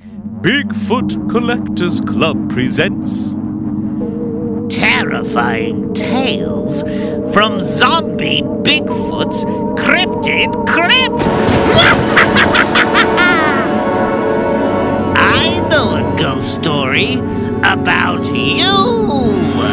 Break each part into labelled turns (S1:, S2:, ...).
S1: Bigfoot Collectors Club presents
S2: terrifying tales from zombie Bigfoot's cryptid crypt. I know a ghost story about you.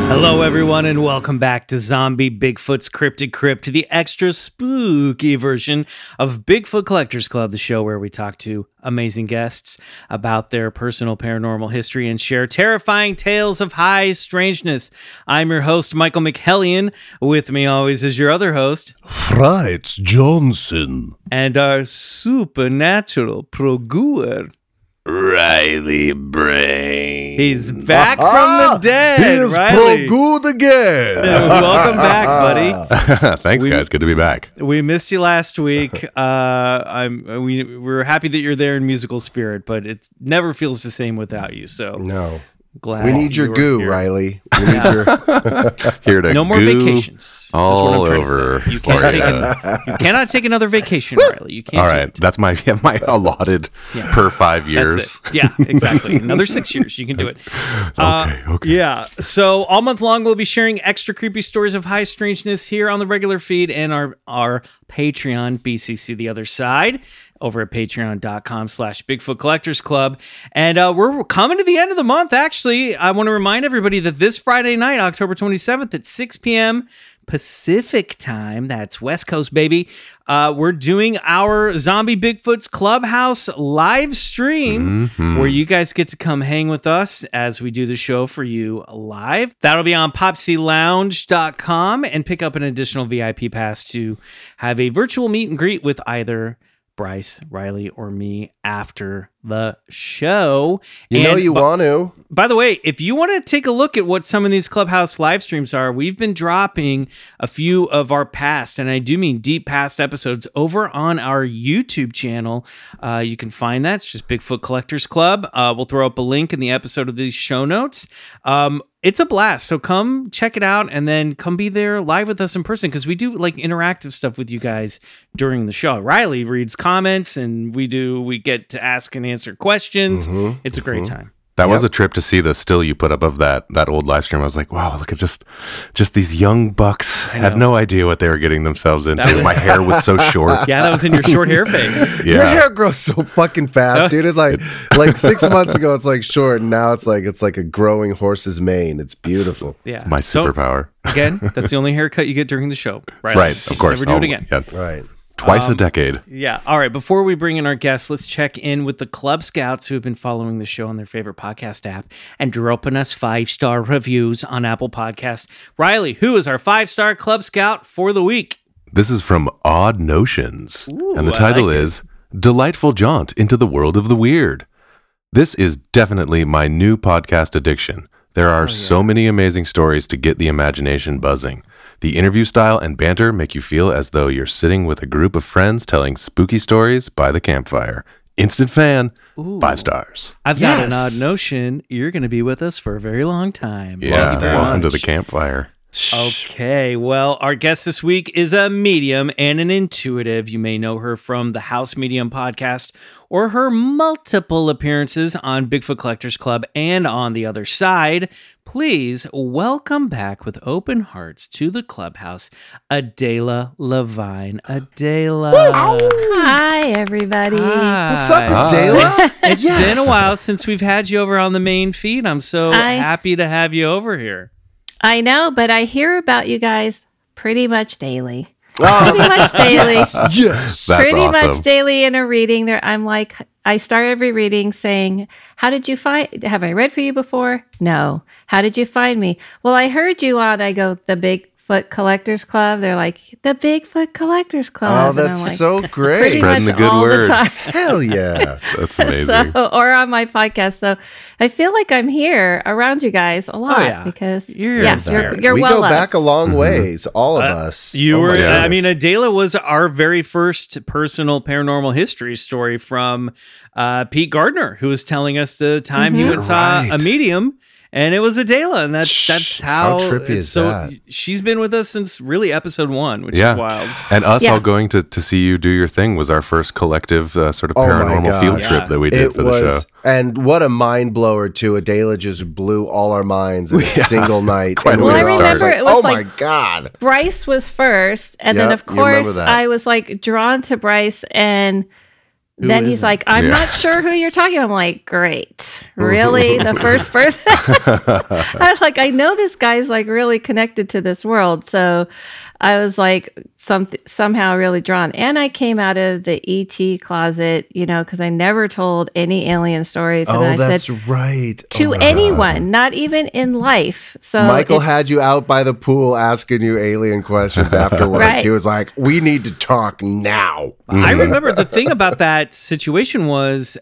S3: Hello, everyone, and welcome back to Zombie Bigfoot's Cryptid Crypt, the extra spooky version of Bigfoot Collectors Club, the show where we talk to amazing guests about their personal paranormal history and share terrifying tales of high strangeness. I'm your host, Michael McHellion. With me always is your other host,
S4: Bryce Johnson.
S3: and our supernatural proguer.
S1: Riley Bray.
S3: He's back from the dead,
S4: He is
S3: Riley.
S4: pro good again.
S3: Welcome back, buddy.
S5: Thanks,
S3: We-
S5: guys. Good to be back.
S3: We missed you last week. Uh, I'm we we're happy that you're there in musical spirit, but it never feels the same without you. So
S4: No.
S3: Glad
S4: We need your
S3: you
S4: goo,
S3: here.
S4: Riley. We need your
S5: Here to
S3: No more
S5: goo
S3: vacations.
S5: all
S3: I'm trying to
S5: over.
S3: You can't take
S5: Florida.
S3: an, you cannot take another vacation, Riley. You can't.
S5: All right, do
S3: it.
S5: that's my my allotted
S3: Yeah.
S5: per five years.
S3: That's it. Yeah, exactly. Another six years, you can do it. Uh,
S5: Okay, okay.
S3: Yeah. So all month long, we'll be sharing extra creepy stories of high strangeness here on the regular feed and our our Patreon, BCC the other side, over at patreon.com slash Bigfoot Collectors Club. And uh, we're coming to the end of the month, actually. I want to remind everybody that this Friday night, October 27th at 6 p.m., Pacific time. That's West Coast, baby. Uh, we're doing our Zombie Bigfoot's Clubhouse live stream
S5: Mm-hmm.
S3: where you guys get to come hang with us as we do the show for you live. That'll be on popclounge.com and pick up an additional VIP pass to have a virtual meet and greet with either Bryce, Riley, or me after the show.
S4: You know you
S3: bu-
S4: want to.
S3: by the way, if you want to take a look at what some of these Clubhouse live streams are, we've been dropping a few of our past, and I do mean deep past episodes, over on our YouTube channel. Uh, you can find that. It's just Bigfoot Collectors Club. Uh, we'll throw up a link in the episode of these show notes. Um, it's a blast. So come check it out and then come be there live with us in person because we do like interactive stuff with you guys during the show. Riley reads comments and we do, we get to ask and answer questions.
S4: Mm-hmm.
S3: It's a great time.
S5: That was a trip to see the still you put up of that that old live stream. I was like, wow, look at just just these young bucks had no idea what they were getting themselves into.
S3: was-
S5: My hair was so short.
S3: Yeah, that was in your short hair phase.
S4: Your hair grows so fucking fast, dude. It's like like six months ago it's like short, and now it's like it's like a growing horse's mane. It's beautiful.
S3: Yeah.
S5: My
S3: Don't-
S5: superpower.
S3: again, that's the only haircut you get during the show. Right.
S5: Right, of course.
S3: Never do it
S5: Oh,
S3: again.
S5: yeah.
S4: Right.
S5: Twice
S3: Um,
S5: a decade.
S3: Yeah. All right. Before we bring in our guests, let's check in with the Club Scouts who have been following the show on their favorite podcast app and dropping us five star reviews on Apple Podcasts. Riley, who is our five star Club Scout for the week?
S5: This is from Odd Notions, and the title
S3: like it.
S5: is Delightful Jaunt into the World of the Weird. This is definitely my new podcast addiction. There
S3: Oh,
S5: are so many amazing stories to get the imagination buzzing. The interview style and banter make you feel as though you're sitting with a group of friends telling spooky stories by the campfire. Instant fan, five stars.
S3: I've got an odd notion. You're going to be with us for a very long time.
S5: Yeah,
S3: Thank you very
S5: welcome to the campfire.
S3: Okay, well, our guest this week is a medium and an intuitive. You may know her from the House Medium podcast or her multiple appearances on Bigfoot Collectors Club and on the other side. Please welcome back with open hearts to the clubhouse, Adela Lavine. Adela.
S6: Hi, everybody.
S4: What's up, Adela?
S3: It's been a while since we've had you over on the main feed. I'm so
S6: I-
S3: happy to have you over here.
S6: I know, but I hear about you guys pretty much daily.
S4: Oh,
S6: Pretty much daily.
S4: yes.
S5: That's
S6: pretty
S5: awesome.
S6: much daily in a reading. There, I'm like, I start every reading saying, "How did you find? Have I read for you before? No. How did you find me? Well, I heard you on. I go the Bigfoot Collectors Club. They're like the Bigfoot Collectors Club.
S4: Oh, that's
S6: like,
S4: so great.
S5: Spreading
S6: much
S5: the good
S6: all
S5: word.
S6: the time.
S4: Hell yeah.
S5: That's amazing.
S6: So, or on my podcast. So I feel like I'm here around you guys a lot
S3: yeah.
S6: because
S3: You're
S6: yes, you're,
S3: there.
S6: you're
S4: we
S6: well
S4: go back a long ways, all of
S3: Uh,
S4: us.
S3: You
S4: Oh my
S3: were, I mean, Adela was our very first personal paranormal history story from uh, Pete Gardner, who was telling us the time he
S6: Mhm.
S3: went saw
S4: Right.
S3: a medium, and it was Adela, and that's
S4: Shh,
S3: that's
S4: how
S3: how.
S4: trippy
S3: it's
S4: is
S3: so
S4: that?
S3: she's been with us since really episode one, which
S5: Yeah.
S3: is wild.
S5: And us
S6: Yeah.
S5: all going to, to see you do your thing was our first collective uh, sort of
S4: Oh
S5: paranormal field
S4: gosh.
S5: trip
S3: Yeah.
S5: that we did
S4: it
S5: for the show.
S4: and what a mind blower too. Adela just blew all our minds in a single night.
S5: Quite
S4: and
S5: a
S4: we
S5: way
S4: were
S5: to
S4: all like,
S6: It was
S4: oh
S6: like-
S4: my god!
S6: Bryce was first, and then of course. I was like drawn to Bryce, and
S3: Who
S6: then he's
S3: isn't?
S6: like, "I'm
S5: Yeah.
S6: not sure who you're talking." I'm like, "Great, really? the first person?" I was like, "I know this guy's like really connected to this world," so I was like, some somehow really drawn. And I came out of the ET closet, you know, because I never told any alien stories, and
S4: Oh,
S6: I
S4: that's
S6: said
S4: right.
S6: to
S4: Oh my God.
S6: anyone, not even in life. So
S4: Michael had you out by the pool asking you alien questions afterwards.
S6: Right.
S4: He was like, "We need to talk now."
S3: I remember the thing about that situation was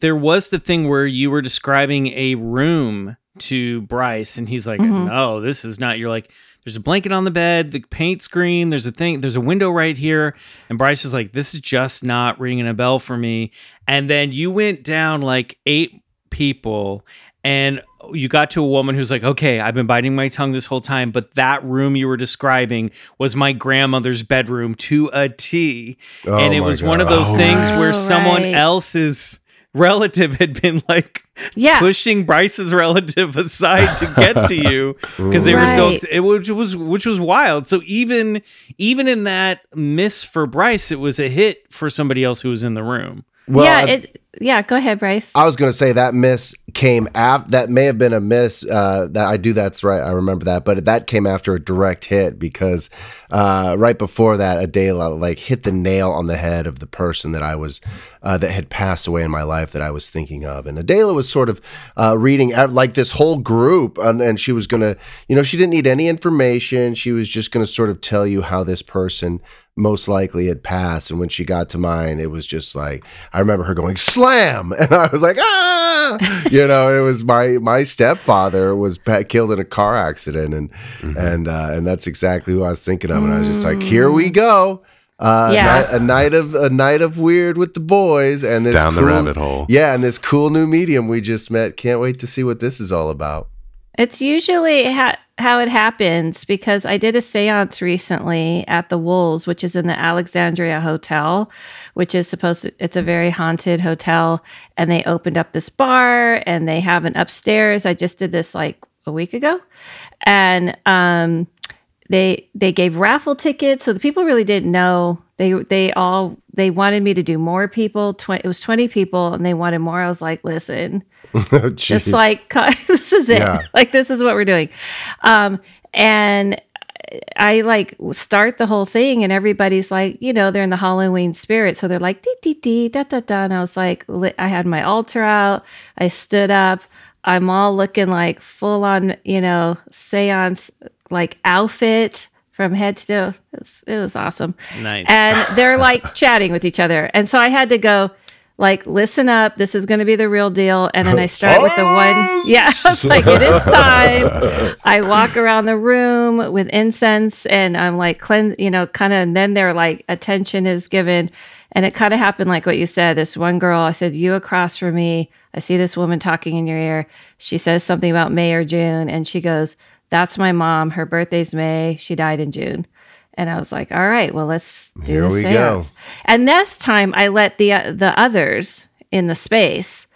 S3: there was the thing where you were describing a room to Bryce, and he's like,
S6: Mm-hmm.
S3: "No, this is not." You're like, "There's a blanket on the bed, the paint screen. There's a thing. There's a window right here." And Bryce is like, "This is just not ringing a bell for me." And then you went down like eight people, and you got to a woman who's like, "Okay, I've been biting my tongue this whole time, but that room you were describing was my grandmother's bedroom to a T."
S4: Oh
S3: and it
S4: my
S3: was one of
S4: God.
S3: those things oh, where
S6: Oh,
S3: someone
S6: right.
S3: else's relative had been like
S6: Yeah.
S3: pushing Bryce's relative aside to get to you because they were so
S6: Right.
S3: it which was which was wild. So even even in that miss for Bryce, it was a hit for somebody else who was in the room.
S4: Well,
S6: yeah,
S4: I-
S6: it. Yeah, go ahead, Bryce.
S4: I was going to say that miss came after that may have been a miss. Uh, that I do that's right. I remember that, but that came after a direct hit because uh, right before that, Adela like hit the nail on the head of the person that I was uh, that had passed away in my life that I was thinking of, and Adela was sort of uh, reading out like this whole group, and, and she was going to, you know, she didn't need any information. She was just going to sort of tell you how this person most likely had passed. And when she got to mine, it was just like I remember her going slam, and I was like ah, you know, it was my my stepfather was pa- killed in a car accident, and and uh, and that's exactly who I was thinking of, and I was just like, here we go. Uh,
S6: Yeah.
S4: night- a night of a night of weird with the boys, and this
S5: Down the rabbit hole.
S4: Yeah, and this cool new medium we just met. Can't wait to see what this is all about.
S6: It's usually ha- how it happens because I did a seance recently at the Wolves, which is in the Alexandria Hotel, which is supposed to, it's a very haunted hotel. And they opened up this bar and they have an upstairs. I just did this like a week ago. And, um, they they gave raffle tickets so the people really didn't know they they all they wanted me to do more people 20, it was 20 people and they wanted more i was like listen just like this is it.
S4: Yeah.
S6: like this is what we're doing. Um and i like start the whole thing and everybody's like you know they're in the halloween spirit. So they're like dee dee dee da da da. And i was like li- i had my altar out. I stood up. I'm all looking like full on you know seance like outfit from head to toe. It was, it was awesome.
S3: Nice.
S6: and they're like chatting with each other. And so I had to go, like, listen up. This is going to be the real deal. And then I start with the one. Yeah, I was like, it is time. I walk around the room with incense and I'm like, cleanse, you know, kind of. And then they're like, attention is given. And it kind of happened like what you said. This one girl, I said, You across from me. I see this woman talking in your ear. She says something about May or June. And she goes, That's my mom. Her birthday's May. She died in June. And I was like, all right, well, let's do
S4: Here
S6: a
S4: we
S6: seance.
S4: go.
S6: And this time I let the uh, the others in the space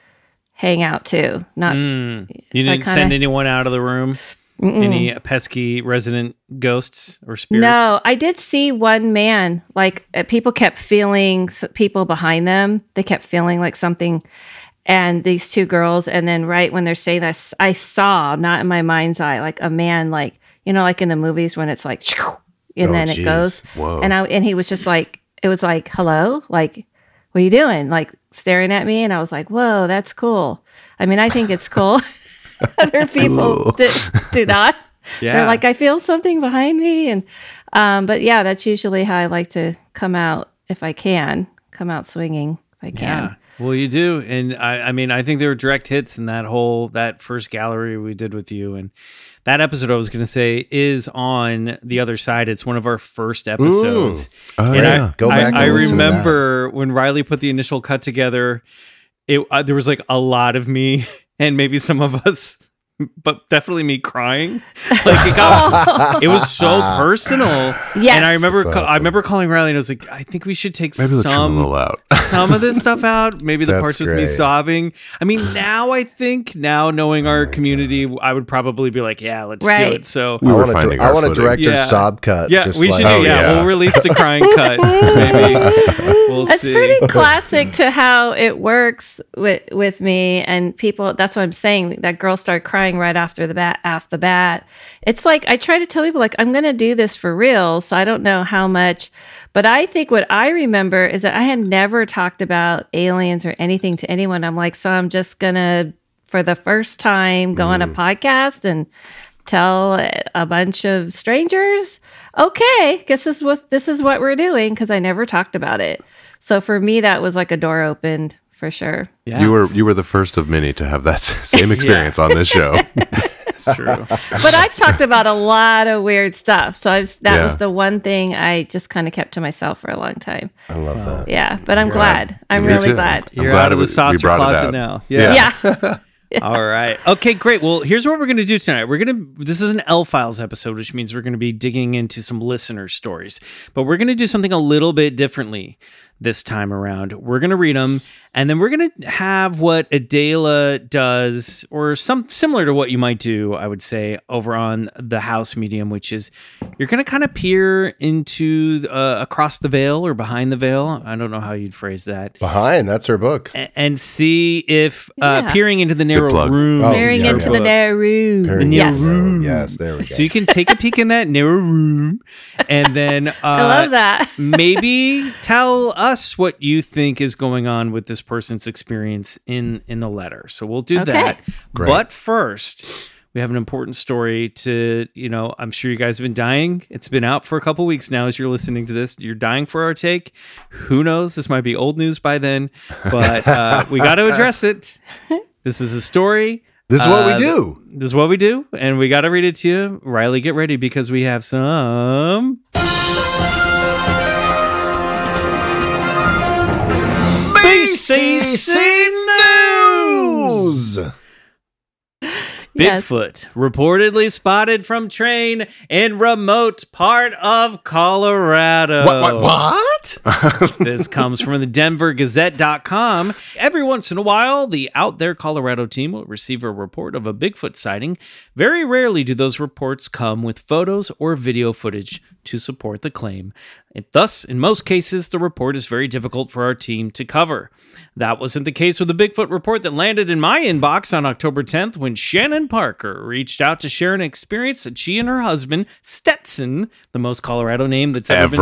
S6: hang out too. Not
S3: You
S6: So
S3: didn't
S6: kinda-
S3: send anyone out of the room? Any pesky resident ghosts or spirits?
S6: No, I did see one man. Like uh, people kept feeling people behind them. They kept feeling like something, and these two girls. And then right when they're saying this, I saw not in my mind's eye like a man, like you know, like in the movies when it's like, and
S4: Oh,
S6: then
S4: geez.
S6: it goes.
S5: Whoa.
S6: And I and he was just like, it was like, hello, like, what are you doing? Like staring at me, and I was like, whoa, that's cool. I mean, I think it's cool. Other people do, do not.
S3: Yeah.
S6: They're like, I feel something behind me. And, um, but yeah, that's usually how I like to come out if I can, come out swinging if I can.
S3: Yeah. Well, you do, and I, I mean, I think there were direct hits in that whole that first gallery we did with you, and that episode I was going to say is on the other side. It's one of our first episodes.
S5: Oh,
S3: and
S5: yeah.
S3: I,
S4: Go back
S3: I,
S4: and listen to that.
S3: remember when Riley put the initial cut together. It uh, there was like a lot of me and maybe some of us, but definitely me crying. Like it got, it was so personal.
S6: Yeah,
S3: and I remember,
S4: That's
S3: ca- I remember calling Riley and I was like, I think we should take
S5: Maybe let's trim a
S3: some
S5: little out.
S3: some of this stuff out. Maybe the
S4: That's
S3: parts with me
S4: great.
S3: sobbing. I mean, now I think now knowing our oh community, I would probably be like, yeah, let's do
S6: Right.
S3: it. So
S5: We
S4: I
S5: were
S4: want, a,
S5: finding
S4: dir- I
S5: our
S4: want a
S5: footing.
S4: director's
S3: Yeah.
S4: sob cut.
S3: yeah,
S4: just
S3: we
S4: like-
S3: should do.
S5: Oh,
S3: yeah,
S5: yeah.
S3: we'll release the crying cut. Maybe we'll
S6: That's
S3: see.
S6: pretty classic to how it works with with me and people. That's what I'm saying. That girl started crying right after the bat. Off the bat, it's like I try to tell people like I'm going to do this for real. So I don't know how much, but I think what I remember is that I had never talked about aliens or anything to anyone. I'm like, so I'm just gonna for the first time go on a mm-hmm. podcast and tell a bunch of strangers okay guess this is what this is what we're doing because i never talked about it so for me that was like a door opened for sure
S3: Yeah,
S5: You were you were the first of many to have that same experience on this show.
S3: it's true.
S6: but i've talked about a lot of weird stuff so I was, that
S5: Yeah.
S6: was the one thing i just kind of kept to myself for a long time
S4: I love that.
S6: yeah but i'm glad i'm
S5: Me
S6: really
S5: too.
S6: glad
S5: I'm
S3: You're
S5: glad
S3: out of the
S5: was- we
S3: saucer
S5: brought
S3: closet
S5: out.
S3: now.
S5: Yeah.
S6: yeah
S3: All right. Okay, great. Well, here's what we're going to do tonight. We're going to, this is an L Files episode, which means we're going to be digging into some listener stories, but we're going to do something a little bit differently this time around. We're going to read them and then we're going to have what Adela does or some similar to what you might do, I would say, over on the house medium, which is you're going to kind of peer into uh, across the veil or behind the veil. I don't know how you'd phrase that.
S4: Behind, that's her book.
S3: a- And see if uh,
S6: Yeah.
S3: peering into the narrow
S5: plug.
S3: room.
S4: Oh,
S6: Peering
S4: yeah,
S6: into
S4: yeah.
S6: the narrow room.
S4: Peering
S6: yes
S4: into the room. Yes, there we go.
S3: So you can take a peek in that narrow room and then uh,
S6: i love that
S3: maybe tell us what you think is going on with this person's experience in in the letter. So we'll do
S6: Okay.
S3: that.
S4: Great.
S3: But first, we have an important story to, you know, I'm sure you guys have been dying. It's been out for a couple weeks now as you're listening to this. You're dying for our take. Who knows? This might be old news by then, but uh, we got to address it. This is a story.
S4: this is what
S3: Uh,
S4: we do.
S3: This is what we do, and we got to read it to you. Riley, get ready because we have some.
S4: BCC News.
S6: Yes.
S3: Bigfoot reportedly spotted from train in remote part of Colorado.
S4: What? What? What?
S3: this comes from the denvergazette.com. Every once in a while, the Out There Colorado team will receive a report of a Bigfoot sighting. Very rarely do those reports come with photos or video footage to support the claim. And thus, in most cases, the report is very difficult for our team to cover. That wasn't the case with the Bigfoot report that landed in my inbox on October 10th when Shannon Parker reached out to share an experience that she and her husband, Stetson, the most Colorado name that's ever,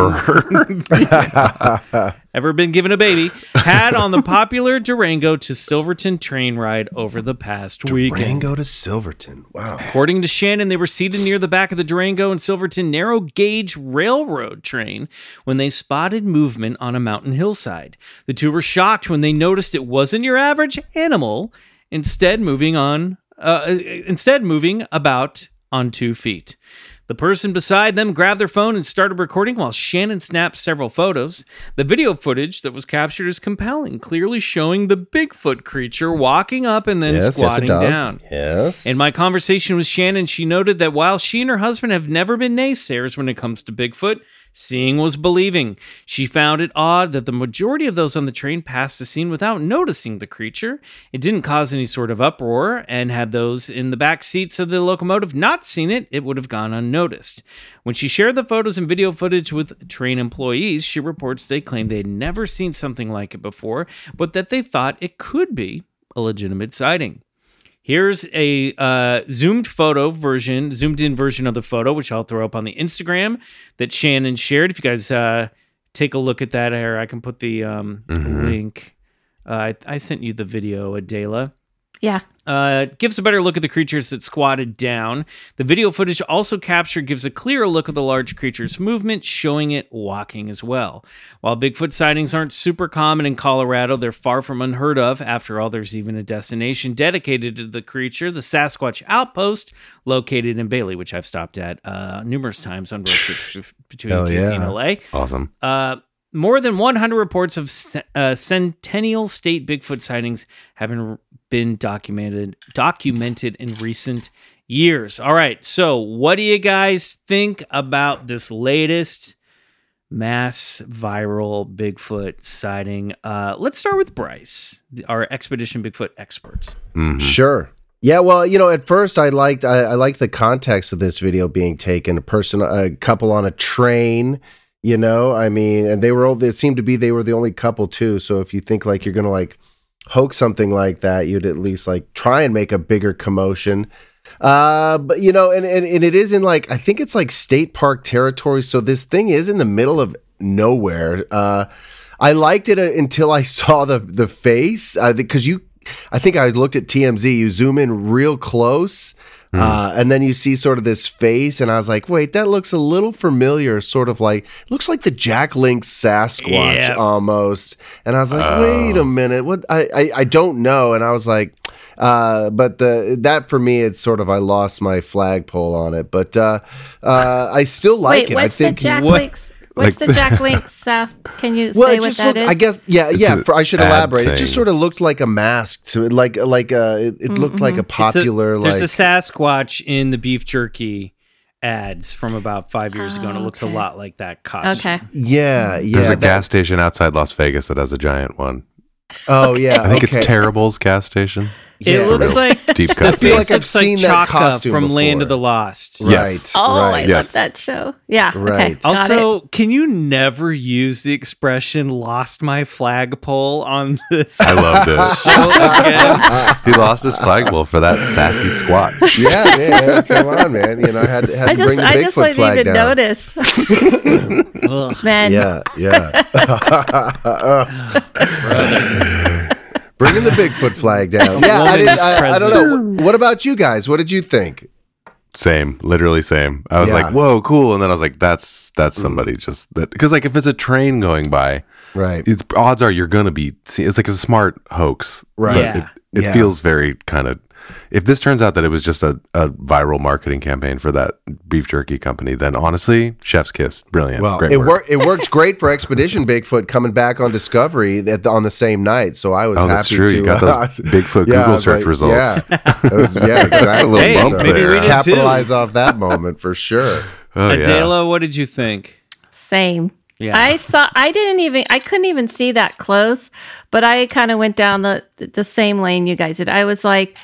S3: been
S5: Ever.
S3: been given a baby, had on the popular Durango to Silverton train ride over the past weekend.
S4: Rango to Silverton. Wow.
S3: According to Shannon, they were seated near the back of the Durango and Silverton narrow gauge railroad train when they spotted movement on a mountain hillside. The two were shocked when they noticed it wasn't your average animal, instead moving on, uh, instead moving about on two feet. The person beside them grabbed their phone and started recording while Shannon snapped several photos. The video footage that was captured is compelling, clearly showing the Bigfoot creature walking up and then
S4: yes, yes, it
S3: squatting
S4: does.
S3: down.
S4: Yes.
S3: In my conversation with Shannon, she noted that while she and her husband have never been naysayers when it comes to Bigfoot, seeing was believing. She found it odd that the majority of those on the train passed the scene without noticing the creature. It didn't cause any sort of uproar, and had those in the back seats of the locomotive not seen it, it would have gone unnoticed. When she shared the photos and video footage with train employees, she reports they claimed they had never seen something like it before, but that they thought it could be a legitimate sighting. Here's a uh, zoomed photo version, zoomed in version of the photo, which I'll throw up on the Instagram that Shannon shared. If you guys uh, take a look at that, here I can put the um, link. Uh, I, I sent you the video, Adela.
S6: Yeah.
S3: Uh, gives a better look at the creatures that squatted down. The video footage also captured gives a clearer look of the large creature's movement, showing it walking as well. While Bigfoot sightings aren't super common in Colorado, they're far from unheard of. After all, there's even a destination dedicated to the creature, the Sasquatch Outpost, located in Bailey, which I've stopped at uh, numerous times on road trips between
S4: Hell
S3: KC and. LA.
S5: Awesome.
S3: Uh, more than 100 reports of uh, Centennial State Bigfoot sightings have been, been documented documented in recent years. All right, so what do you guys think about this latest mass viral Bigfoot sighting? Uh, let's start with Bryce, our Expedition Bigfoot experts.
S5: Mm-hmm.
S4: Sure. Yeah, well, you know, at first I liked I, I liked the context of this video being taken. A person, a couple on a train. You know, I mean, and they were all. It seemed to be they were the only couple too. So if you think like you're gonna like hoax something like that, you'd at least like try and make a bigger commotion. Uh, but you know, and, and and it is in like I think it's like state park territory. So this thing is in the middle of nowhere. Uh, I liked it uh, until I saw the the face because you. I think I looked at TMZ. You zoom in real close, uh, and then you see sort of this face, and I was like, "Wait, that looks a little familiar." Sort of like looks like the Jack Link Sasquatch
S3: Yeah.
S4: almost. And I was like, "Wait a minute, what? I, I I don't know." And I was like, uh, "But the that for me, it's sort of I lost my flagpole on it, but uh, uh, I still like
S6: Wait,
S4: it.
S6: what's
S4: I think
S6: the Jack
S3: what-
S6: Link's? What's
S5: like-
S6: the Jack Link's Sas? Can you
S4: well,
S6: say
S4: it
S6: what
S4: just
S6: that
S4: looked.
S6: is?
S4: I guess, yeah, yeah. For, I should
S5: ad
S4: elaborate. It just sort of looked like a mask to like, like uh It, it looked like a
S3: It's a-
S4: popular
S3: there's
S4: like.
S3: a Sasquatch in the beef jerky ads from about five years ago, and it
S6: Oh,
S3: looks
S6: okay.
S3: a lot like that costume.
S6: Okay.
S4: yeah, yeah.
S5: There's a
S4: that-
S5: gas station outside Las Vegas that has a giant one.
S4: Oh yeah,
S5: I think
S4: okay.
S5: it's Terrible's gas station.
S4: Yeah.
S3: It looks like
S5: Deep
S3: the
S5: cut.
S3: face
S4: like I've
S3: looks like
S4: seen that
S3: Chaka
S4: costume
S3: from Land of the Lost.
S4: Right.
S5: Yes.
S6: Oh, I.
S5: Yes.
S6: love that show. Yeah. Okay.
S4: Right.
S6: Got it.
S3: Also, can you never use the expression "lost my flagpole" on this
S5: I love this
S3: show again?
S5: he lost his flagpole for that sassy squat.
S4: yeah, man. Come on, man. You know, I had, had
S6: I
S4: to bring
S6: just,
S4: the
S6: I
S4: Bigfoot
S6: just didn't
S4: flag
S6: even
S4: down.
S6: notice.
S3: Ugh.
S6: Man,
S4: Yeah, yeah. Bringing the Bigfoot flag down. Yeah, I, didn't, I, I don't know. What about you guys? What did you think?
S5: Same, literally same. I was
S4: Yeah.
S5: like, "Whoa, cool!" And then I was like, "That's that's somebody just that." Because like, if it's a train going by,
S4: Right.
S5: it's, odds are you're gonna be. see- It's like a smart hoax,
S4: Right.
S5: But
S3: Yeah.
S5: It, it
S4: Yeah.
S5: feels very kind of. If this turns out that it was just a, a viral marketing campaign for that beef jerky company, then honestly, chef's kiss, brilliant.
S4: Well,
S5: Great
S4: it
S5: work.
S4: worked. It worked great for Expedition Bigfoot coming back on Discovery at the, on the same night. So I was
S5: Oh,
S4: happy
S5: that's true.
S4: to.
S5: You got those uh, Bigfoot
S4: yeah,
S5: Google search
S4: like,
S5: results.
S4: Yeah, It was- yeah, exactly.
S5: A little
S3: Hey,
S5: bump
S3: maybe
S5: there.
S3: we did too.
S4: capitalize off that moment for sure.
S5: Oh, yeah.
S3: Adela, what did you think?
S6: same.
S3: Yeah.
S6: I saw. I didn't even. I couldn't even see that close, but I kind of went down the the same lane you guys did. I was like,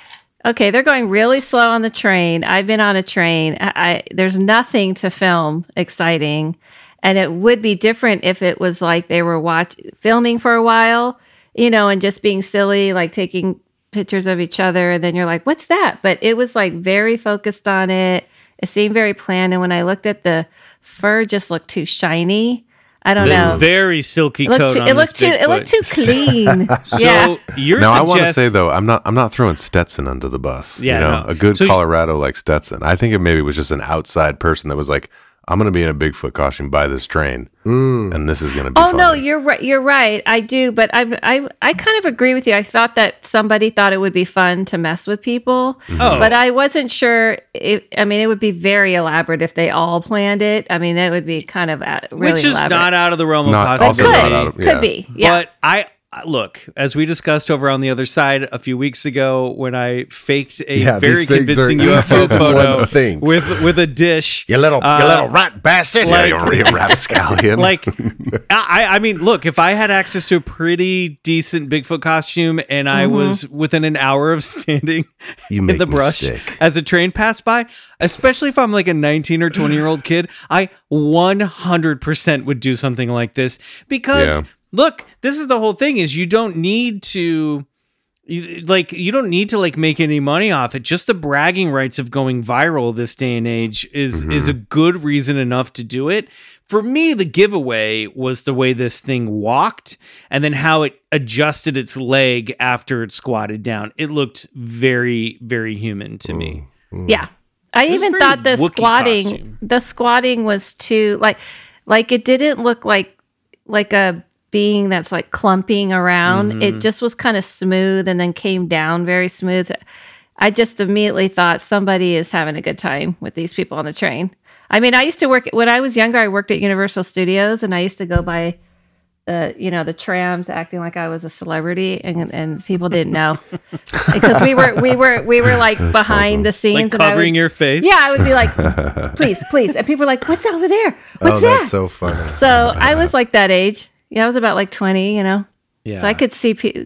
S6: okay, they're going really slow on the train. I've been on a train. I, I there's nothing to film exciting, and it would be different if it was like they were watch filming for a while, you know, and just being silly, like taking pictures of each other, and then you're like, what's that? But it was like very focused on it. It seemed very planned, and when I looked at the fur, just looked too shiny. I don't know.
S3: Very silky
S6: It looked
S3: coat
S6: too,
S3: on
S6: it looked too it looked too clean.
S3: So
S6: yeah.
S3: you're
S5: Now I want to say though, I'm not I'm not throwing Stetson under the bus.
S3: Yeah,
S5: you know,
S3: no.
S5: a good
S3: So you-
S5: Colorado like Stetson. I think it maybe was just an outside person that was like, I'm gonna be in a Bigfoot costume by this train, and this is gonna be.
S6: Oh no, you're right. You're right. I do, but I, I, I kind of agree with you. I thought that somebody thought it would be fun to mess with people,
S3: Oh.
S6: but I wasn't sure. If, I mean, it would be very elaborate if they all planned it. I mean, that would be kind of uh, really
S3: which is
S6: elaborate.
S3: not out of the realm of
S5: Not-
S6: But
S5: also
S6: could
S3: possibility.
S5: not out of-
S6: could be. Yeah.
S3: But I I- look, as we discussed over on the other side a few weeks ago, when I faked a
S4: Yeah,
S3: very
S4: these things are
S3: convincing
S4: easier
S3: UFO photo
S4: thinks.
S3: with with a dish,
S4: You little,
S3: Uh,
S4: you little rat bastard.
S5: yeah,
S3: like-
S5: you're a rapscallion.
S3: like I, I mean look if i had access to a pretty decent bigfoot costume and i was within an hour of standing
S4: You
S3: in the brush
S4: sick.
S3: as a train passed by especially if i'm like a 19 or 20 year old kid i 100% would do something like this because
S5: Yeah.
S3: Look this is the whole thing is you don't need to you, like you don't need to like make any money off it. Just the bragging rights of going viral this day and age is mm-hmm. is a good reason enough to do it. For me the giveaway was the way this thing walked and then how it adjusted its leg after it squatted down. It looked very very human to me. Mm-hmm.
S6: Yeah. I even thought the squatting
S3: costume.
S6: the squatting was too like like it didn't look like like a being that's like clumping around.
S3: Mm-hmm.
S6: It just was kind of smooth and then came down very smooth. I just immediately thought somebody is having a good time with these people on the train. I mean, I used to work when I was younger. I worked at Universal Studios, and I used to go by the you know the trams, acting like I was a celebrity, and and people didn't know because we were we were we were like behind the scenes,
S3: like
S6: and I
S3: covering
S6: would-
S3: your face
S6: yeah, I would be like, please, please. And people were like, what's over there? What's
S4: oh,
S6: that?
S4: that's so funny.
S6: so I was like that age. Yeah, I was about like 20, you know?
S3: yeah
S6: So I could see pe-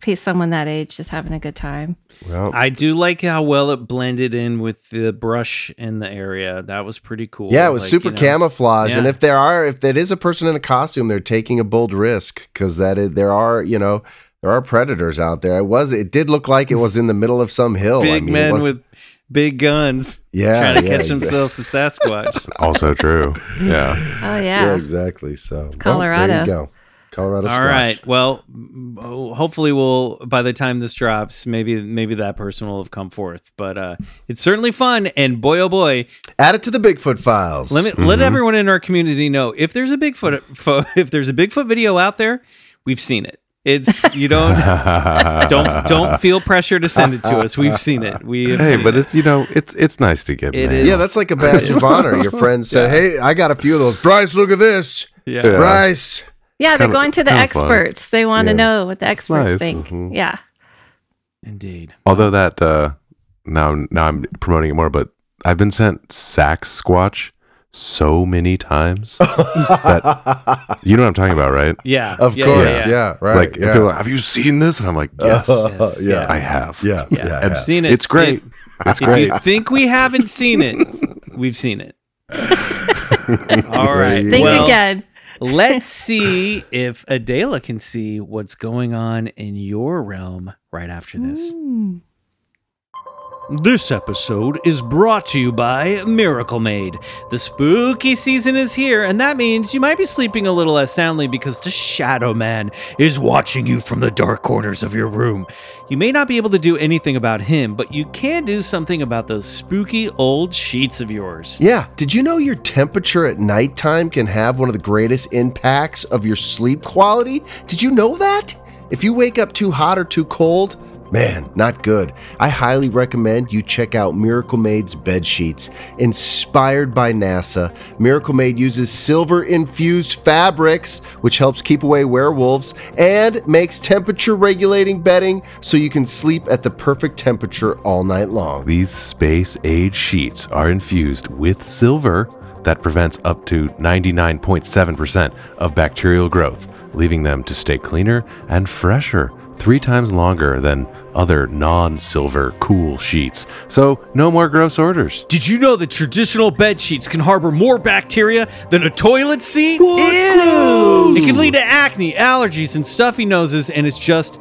S6: pe- someone that age just having a good time.
S4: Well,
S3: I do like how well it blended in with the brush in the area. That was pretty cool.
S4: yeah, it was
S3: Like,
S4: super
S3: you know,
S4: camouflage. And if there are, if that is a person in a costume, they're taking a bold risk because that is, there are, you know, there are predators out there. It was, it did look like it was in the middle of some hill. I
S3: Big
S4: mean, it
S3: men
S4: wasn't-
S3: with big guns
S4: Yeah,
S3: trying to
S4: yeah,
S3: catch
S4: exactly.
S3: themselves to Sasquatch.
S5: also true. Yeah.
S6: Oh,
S4: Yeah,
S6: yeah.
S4: exactly. So well, there
S6: Colorado.
S4: you go. Colorado.
S3: All
S4: Squatch.
S3: right. Well, hopefully we'll by the time this drops, maybe maybe that person will have come forth. But uh it's certainly fun and boy oh boy,
S4: Add it to the Bigfoot files.
S3: let me let everyone in our community know if there's a Bigfoot pho- if there's a Bigfoot video out there, we've seen it. It's you don't don't don't feel pressure to send it to us. We've seen it. We have
S5: hey,
S3: seen
S5: but
S3: it.
S5: it's you know it's it's nice to get.
S3: It
S5: mad.
S3: is.
S4: Yeah, that's like a badge of honor. Your friends said, "Hey, I got a few of those." Bryce, look at this.
S3: yeah.
S5: Yeah.
S4: Bryce.
S6: Yeah, they're going to the
S5: kinda fun.
S6: experts. They want to know what the experts
S5: nice.
S6: think.
S4: Mhm.
S6: Yeah.
S3: Indeed.
S5: Although that uh now now I'm promoting it more, but I've been sent Saxsquatch so many times that you know what I'm talking about, right?
S3: Yeah.
S4: Of
S3: Yeah,
S4: course,
S3: yeah,
S4: yeah,
S3: yeah.
S4: right.
S5: like,
S4: yeah.
S5: people are like, have you seen this? And I'm like, uh, yes,
S3: Yes,
S4: yeah,
S5: I have.
S4: yeah,
S3: Yeah,
S4: yeah.
S3: I've seen it.
S5: It's great.
S3: It-
S5: It's
S3: if
S5: great.
S3: you think we haven't seen it, we've seen it. All right.
S4: you
S6: Think
S3: well,
S6: again.
S3: let's see if Adela can see what's going on in your realm right after this. Mm. This episode is brought to you by Miracle Made. The spooky season is here, and that means you might be sleeping a little less soundly because the Shadow Man is watching you from the dark corners of your room. You may not be able to do anything about him, but you can do something about those spooky old sheets of yours.
S4: Yeah. Did you know your temperature at nighttime can have one of the greatest impacts of your sleep quality? Did you know that? If you wake up too hot or too cold, man, not good. I highly recommend you check out Miracle Made's bed sheets. Inspired by NASA, Miracle Made uses silver infused fabrics, which helps keep away werewolves, and makes temperature regulating bedding so you can sleep at the perfect temperature all night long.
S5: These space age sheets are infused with silver that prevents up to 99.7% of bacterial growth, leaving them to stay cleaner and fresher three times longer than other non silver cool sheets. So, no more gross orders.
S3: Did you know that traditional bed sheets can harbor more bacteria than a toilet seat? Ew! It can lead to acne, allergies, and stuffy noses, and it's just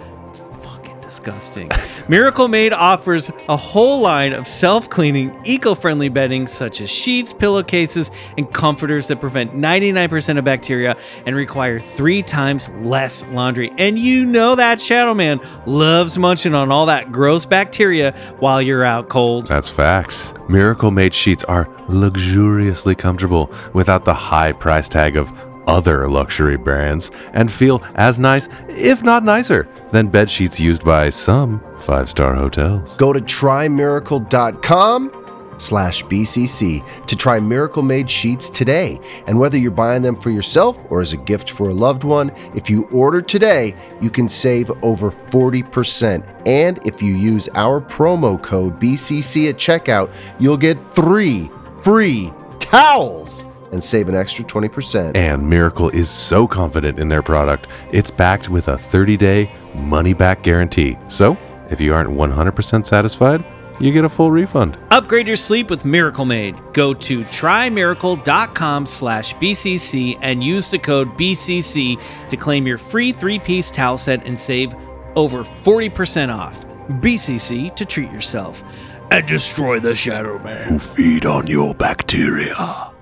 S3: fucking disgusting. Miracle Made offers a whole line of self cleaning, eco friendly bedding such as sheets, pillowcases, and comforters that prevent 99% of bacteria and require three times less laundry. And you know that Shadow Man loves munching on all that gross bacteria while you're out cold.
S5: That's facts. Miracle Made sheets are luxuriously comfortable without the high price tag of other luxury brands and feel as nice, if not nicer, than bed sheets used by some five star hotels.
S4: Go to trymiracle.com slash BCC to try Miracle Made sheets today. And whether you're buying them for yourself or as a gift for a loved one, if you order today, you can save over 40%. And if you use our promo code BCC at checkout, you'll get three free towels and save an extra 20%.
S5: And Miracle is so confident in their product, it's backed with a 30 day money back guarantee. So if you aren't 100% satisfied, you get a full refund.
S3: Upgrade your sleep with Miracle Made. Go to trymiracle.com slash BCC and use the code BCC to claim your free three piece towel set and save over 40% off. BCC to treat yourself and destroy the Shadow Man.
S1: Who feed on your bacteria.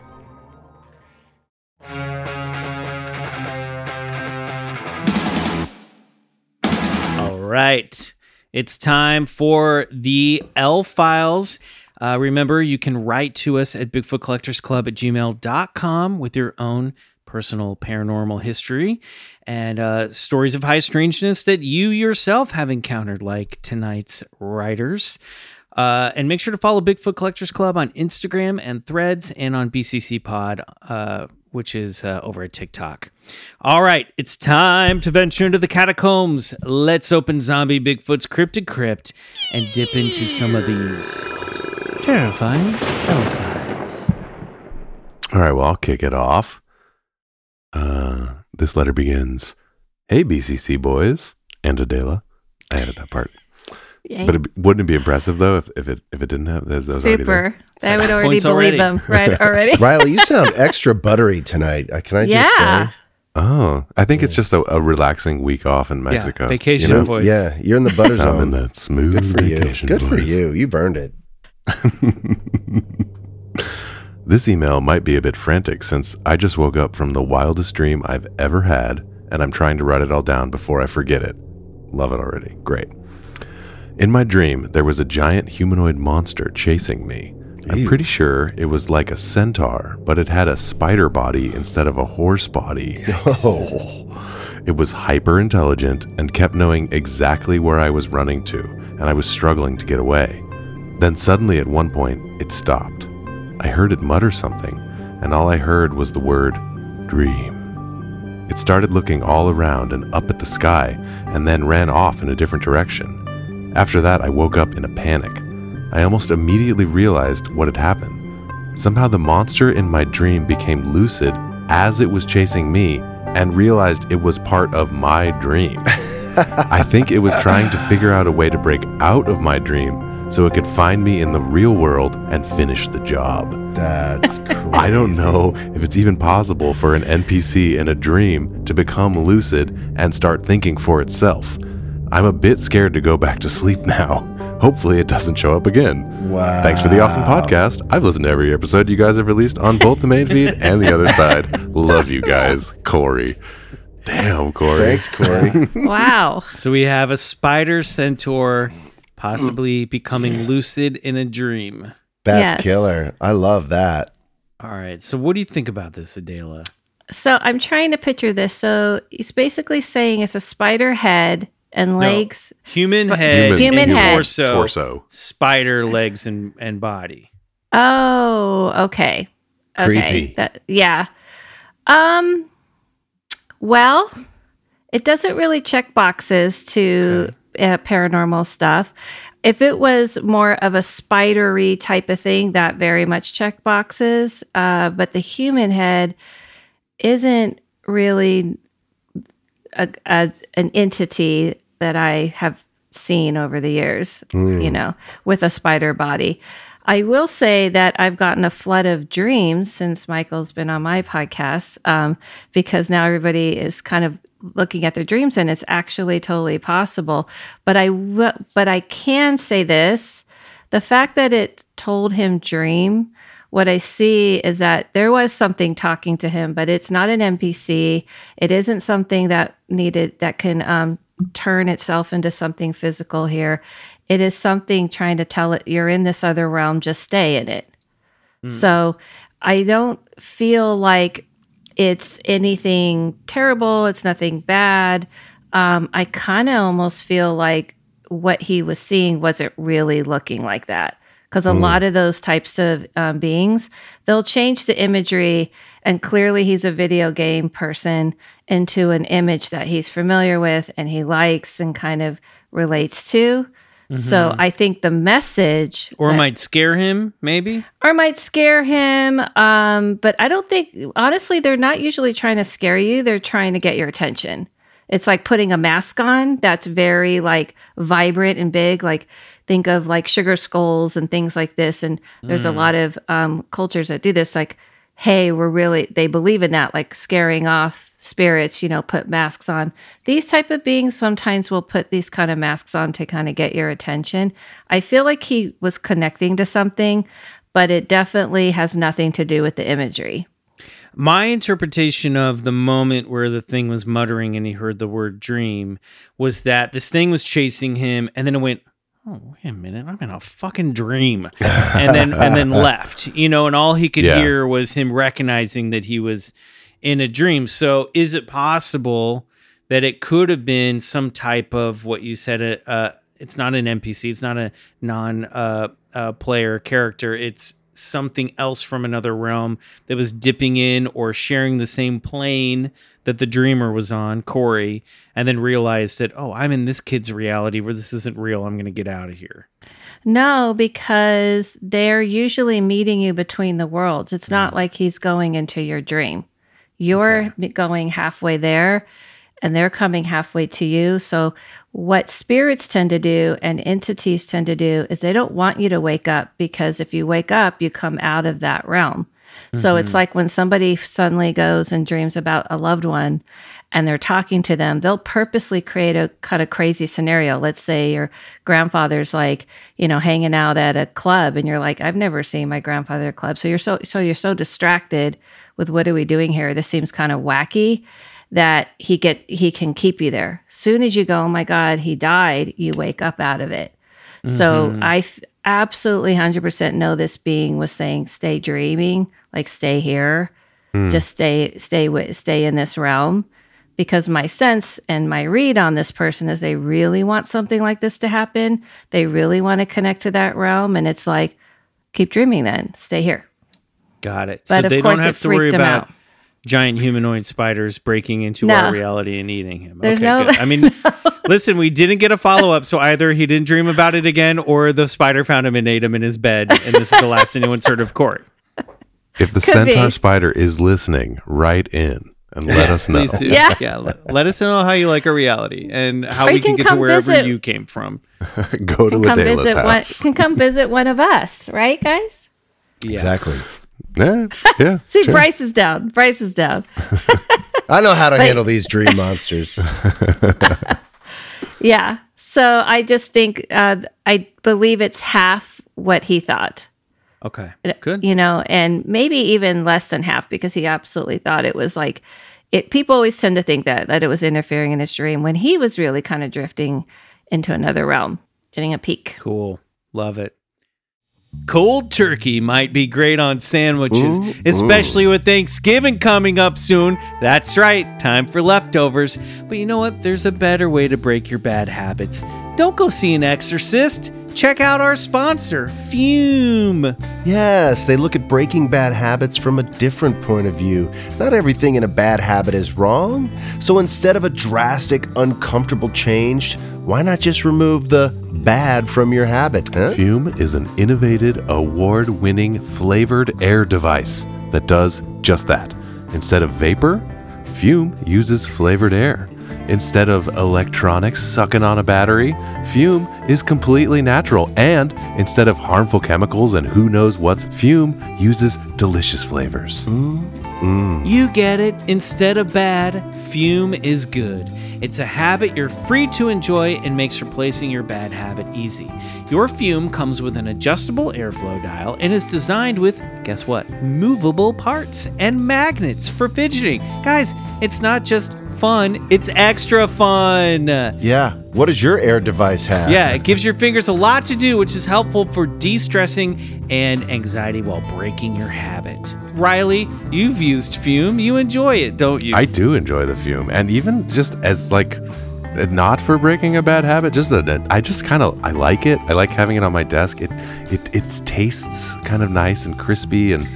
S3: Right. It's time for the L files. Uh, remember, you can write to us at bigfootcollectorsclub at gmail.com with your own personal paranormal history and uh, stories of high strangeness that you yourself have encountered, like tonight's writers. Uh, and make sure to follow Bigfoot Collectors Club on Instagram and Threads and on BCC Pod, uh, which is uh, over at TikTok. All right, it's time to venture into the catacombs. Let's open Zombie Bigfoot's cryptid crypt and dip into some of these terrifying L-files.
S5: All right, well, I'll kick it off. Uh, this letter begins Hey, BCC boys and Adela. I added that part.
S6: Yay.
S5: But it, wouldn't it be impressive though if, if it if it didn't have those, those already there?
S6: Super. I would already believe
S3: already.
S6: them. Right, already.
S4: Riley, you sound extra buttery tonight. Uh, Can I just say?
S5: Oh, I think it's just a, a relaxing week off in Mexico.
S3: vacation
S5: You know?
S3: voice.
S4: Yeah, you're in the butter zone.
S5: I'm in that smooth
S4: Good for you.
S5: vacation.
S4: Good for you. You've earned it.
S5: This email might be a bit frantic since I just woke up from the wildest dream I've ever had and I'm trying to write it all down before I forget it. Love it already. Great. In my dream, there was a giant humanoid monster chasing me. I'm
S4: Ew.
S5: pretty sure it was like a centaur, but it had a spider body instead of a horse body.
S4: Oh,
S5: It was hyper intelligent and kept knowing exactly where I was running to, and I was struggling to get away. Then suddenly, at one point, it stopped. I heard it mutter something, and all I heard was the word dream. It started looking all around and up at the sky, and then ran off in a different direction. After that, I woke up in a panic. I almost immediately realized what had happened. Somehow, the monster in my dream became lucid as it was chasing me and realized it was part of my dream. I think it was trying to figure out a way to break out of my dream so it could find me in the real world and finish the job.
S4: that's crazy.
S5: I don't know if it's even possible for an NPC in a dream to become lucid and start thinking for itself. I'm a bit scared to go back to sleep now. Hopefully, it doesn't show up again.
S4: Wow.
S5: Thanks for the awesome podcast. I've listened to every episode you guys have released on both the main feed and the other side. Love you guys, Corey. Damn, Corey.
S4: Thanks, Corey.
S6: wow.
S3: So we have a spider centaur possibly mm. becoming lucid in a dream.
S4: That's
S6: Yes.
S4: killer. I love that.
S3: All right. So what do you think about this, Adela?
S6: So I'm trying to picture this. So he's basically saying it's a spider head and legs.
S3: Human head,
S6: Human
S3: and
S6: head.
S3: torso,
S5: Torso.
S3: spider legs and and body.
S6: Oh, okay. Okay.
S4: Creepy.
S6: That yeah. Um well, it doesn't really check boxes to uh, paranormal stuff. If it was more of a spidery type of thing, that very much check boxes. Uh, but the human head isn't really a, a an entity that I have seen over the years, you know, with a spider body. I will say that I've gotten a flood of dreams since Michael's been on my podcast um, because now everybody is kind of looking at their dreams and it's actually totally possible. But I w- but I can say this, the fact that it told him dream what I see is that there was something talking to him, but it's not an NPC. It isn't something that needed that can um, turn itself into something physical here. It is something trying to tell it you're in this other realm, just stay in it. So I don't feel like it's anything terrible, it's nothing bad. Um, I kind of almost feel like what he was seeing wasn't really looking like that. Because a lot of those types of um, beings, they'll change the imagery, and clearly he's a video game person into an image that he's familiar with and he likes and kind of relates to. So I think the message
S3: Or
S6: that-
S3: might scare him, maybe?
S6: or might scare him. Um, but I don't think, honestly, they're not usually trying to scare you. They're trying to get your attention. It's like putting a mask on that's very like vibrant and big. Like think of like sugar skulls and things like this. And there's a lot of um, cultures that do this. Like, hey, we're really they believe in that, like scaring off spirits. You know, put masks on. These type of beings sometimes will put these kind of masks on to kind of get your attention. I feel like he was connecting to something, but it definitely has nothing to do with the imagery.
S3: My interpretation of the moment where the thing was muttering and he heard the word dream was that this thing was chasing him and then it went, Oh, wait a minute, I'm in a fucking dream. and then and then left. You know, and all he could
S5: Yeah.
S3: hear was him recognizing that he was in a dream. So is it possible that it could have been some type of what you said uh, uh it's not an NPC, it's not a non uh, uh player character, it's something else from another realm that was dipping in or sharing the same plane that the dreamer was on, Corey, and then realized that, oh, I'm in this kid's reality where this isn't real. I'm going to get out of here.
S6: No, because they're usually meeting you between the worlds. It's not mm. like he's going into your dream. You're m- going halfway there and they're coming halfway to you. So, what spirits tend to do and entities tend to do is they don't want you to wake up because if you wake up, you come out of that realm. So, it's mm-hmm. like when somebody suddenly goes and dreams about a loved one and they're talking to them, they'll purposely create a kind of crazy scenario. Let's say your grandfather's like, you know, hanging out at a club and you're like, I've never seen my grandfather at a club. So you're so so you're so distracted with what are we doing here? This seems kind of wacky that he get he can keep you there. Soon as you go, oh my God, he died, you wake up out of it. So mm-hmm. I f- absolutely 100% know this being was saying, stay dreaming, like stay here, hmm. just stay, stay with, stay in this realm. Because my sense and my read on this person is they really want something like this to happen. They really want to connect to that realm. And it's like, keep dreaming then, stay here.
S3: Got it.
S6: But
S3: so
S6: of
S3: they
S6: course
S3: don't
S6: it
S3: have to worry about
S6: out.
S3: Giant humanoid spiders breaking into
S6: No.
S3: our reality and eating him.
S6: There's
S3: okay,
S6: no-
S3: good. I mean, listen, we didn't get a follow up, so either he didn't dream about it again, or the spider found him and ate him in his bed, and this is the last anyone's heard of Court.
S5: If the
S6: Could
S5: centaur
S6: be.
S5: spider is listening, write in and let us know.
S3: Please do.
S6: Yeah.
S3: yeah. Let, let us know how you like our reality and how
S6: Or
S3: we can
S6: can
S3: get to wherever
S6: visit.
S3: you came from.
S5: Go to
S6: Can
S5: a
S6: come
S5: Dayless
S6: visit one,
S5: house.
S6: can come visit one of us, right, guys?
S3: Yeah.
S4: Exactly.
S5: Yeah, yeah.
S6: See,
S5: sure.
S6: Bryce is down. Bryce is down.
S4: I know how to
S6: But-
S4: handle these dream monsters.
S6: Yeah. So I just think uh, I believe it's half what he thought,
S3: Okay. Good.
S6: you know, and maybe even less than half because he absolutely thought it was like it. People always tend to think that that it was interfering in his dream when he was really kind of drifting into another realm, getting a peek.
S3: Cool. Love it. Cold turkey might be great on sandwiches, especially with Thanksgiving coming up soon. That's right, time for leftovers. But you know what? There's a better way to break your bad habits. Don't go see an exorcist. Check out our sponsor, Füm.
S4: Yes, they look at breaking bad habits from a different point of view. Not everything in a bad habit is wrong. So instead of a drastic, uncomfortable change, why not just remove the bad from your habit? Huh?
S5: Füm is an innovated, award winning flavored air device that does just that. Instead of vapor, Füm uses flavored air. Instead of electronics sucking on a battery, Füm is completely natural. And instead of harmful chemicals and who knows what's, Füm uses delicious flavors.
S3: You get it. Instead of bad, Füm is good. It's a habit you're free to enjoy and makes replacing your bad habit easy. Your Füm comes with an adjustable airflow dial and is designed with, guess what, movable parts and magnets for fidgeting. Guys, it's not just fun, it's extra fun.
S4: Yeah. What does your air device have?
S3: Yeah, it gives your fingers a lot to do, which is helpful for de stressing and anxiety while breaking your habit. Riley, you've used Füm. You enjoy it, don't you?
S5: I do enjoy the Füm, and even just as like not for breaking a bad habit, just a, I just kind of I like it. I like having it on my desk. It it it tastes kind of nice and crispy and.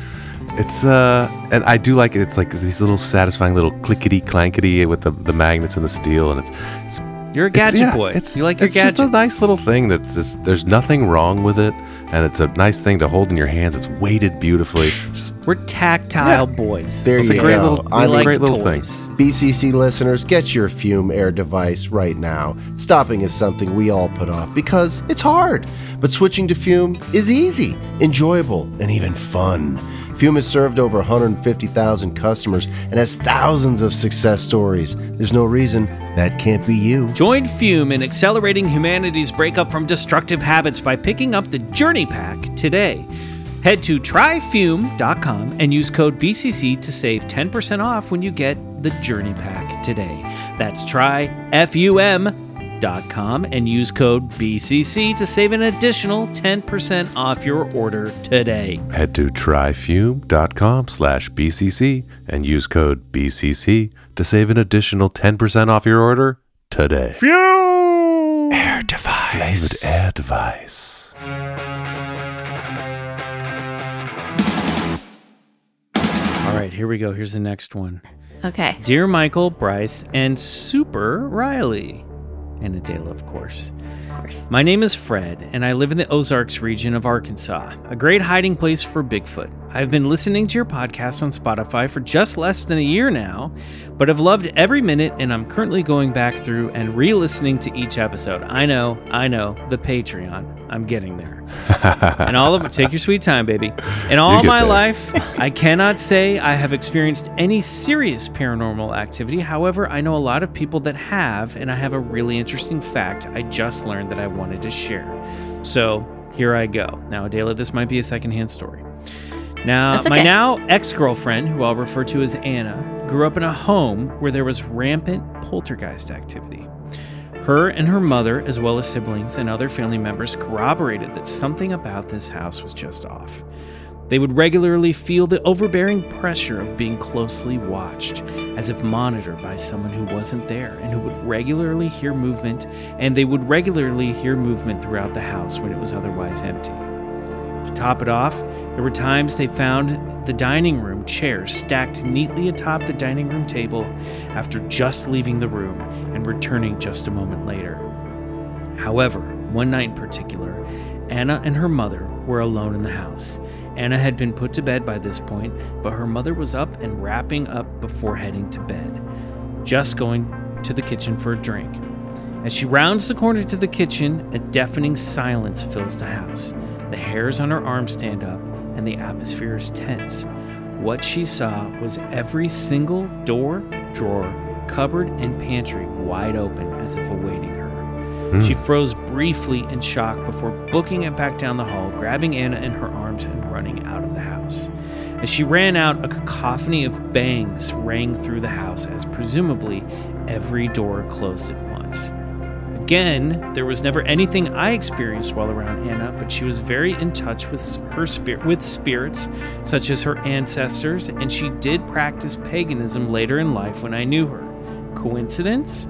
S5: It's uh, and I do like it. It's like these little satisfying little clickety clankety with the, the magnets and the steel, and it's it's
S3: You're a
S5: it's-
S3: gadget
S5: yeah,
S3: boy.
S5: It's
S3: you like your
S5: it's just a nice little thing that's just there's nothing wrong with it, and it's a nice thing to hold in your hands. It's weighted beautifully. It's just
S3: We're tactile boys.
S4: There
S5: It's
S4: you
S5: a great
S4: go.
S5: little-
S3: we
S4: I
S5: it's a
S3: like
S5: great little
S3: toys.
S5: thing.
S4: BCC listeners, get your Füm Air device right now. Stopping is something we all put off because it's hard. But switching to Füm is easy, enjoyable, and even fun. Füm has served over 150,000 customers and has thousands of success stories. There's no reason that can't be you.
S3: Join Füm in accelerating humanity's breakup from destructive habits by picking up the Journey Pack today. Head to tryfum.com and use code BCC to save 10% off when you get the Journey Pack today. That's tryfum.com and use code BCC to save an additional 10% off your order today.
S5: Head to tryfum.com slash BCC and use code BCC to save an additional 10% off your order today.
S3: Füm!
S4: Air device.
S5: Flavored air device.
S3: All right, here we go. Here's the next one.
S6: Okay.
S3: Dear Michael, Bryce, and Super Riley. And Adela, of course.
S6: Of course.
S3: My name is Fred, and I live in the Ozarks region of Arkansas, a great hiding place for Bigfoot. I've been listening to your podcast on Spotify for just less than a year now, but have loved every minute, and I'm currently going back through and re listening to each episode. I know, I know, the Patreon. I'm getting there. and all of take your sweet time, baby. In all my
S5: there.
S3: life, I cannot say I have experienced any serious paranormal activity. However, I know a lot of people that have, and I have a really interesting fact I just learned that I wanted to share. So here I go. Now, Adela, this might be a secondhand story. Now,
S6: That's
S3: my now ex girlfriend, who I'll refer to as Anna, grew up in a home where there was rampant poltergeist activity. Her and her mother, as well as siblings and other family members, corroborated that something about this house was just off. They would regularly feel the overbearing pressure of being closely watched, as if monitored by someone who wasn't there, and who would regularly hear movement, and they would regularly hear movement throughout the house when it was otherwise empty. To top it off, there were times they found the dining room chairs stacked neatly atop the dining room table after just leaving the room and returning just a moment later. However, one night in particular, Anna and her mother were alone in the house. Anna had been put to bed by this point, but her mother was up and wrapping up before heading to bed, just going to the kitchen for a drink. As she rounds the corner to the kitchen, a deafening silence fills the house. The hairs on her arms stand up, and the atmosphere is tense. What she saw was every single door, drawer, cupboard, and pantry wide open as if awaiting her. Hmm. She froze briefly in shock before booking it back down the hall, grabbing Anna in her arms and running out of the house. As she ran out, a cacophony of bangs rang through the house as presumably every door closed at once. Again, there was never anything I experienced while around Anna, but she was very in touch with her spirit with spirits, such as her ancestors, and she did practice paganism later in life when I knew her. Coincidence?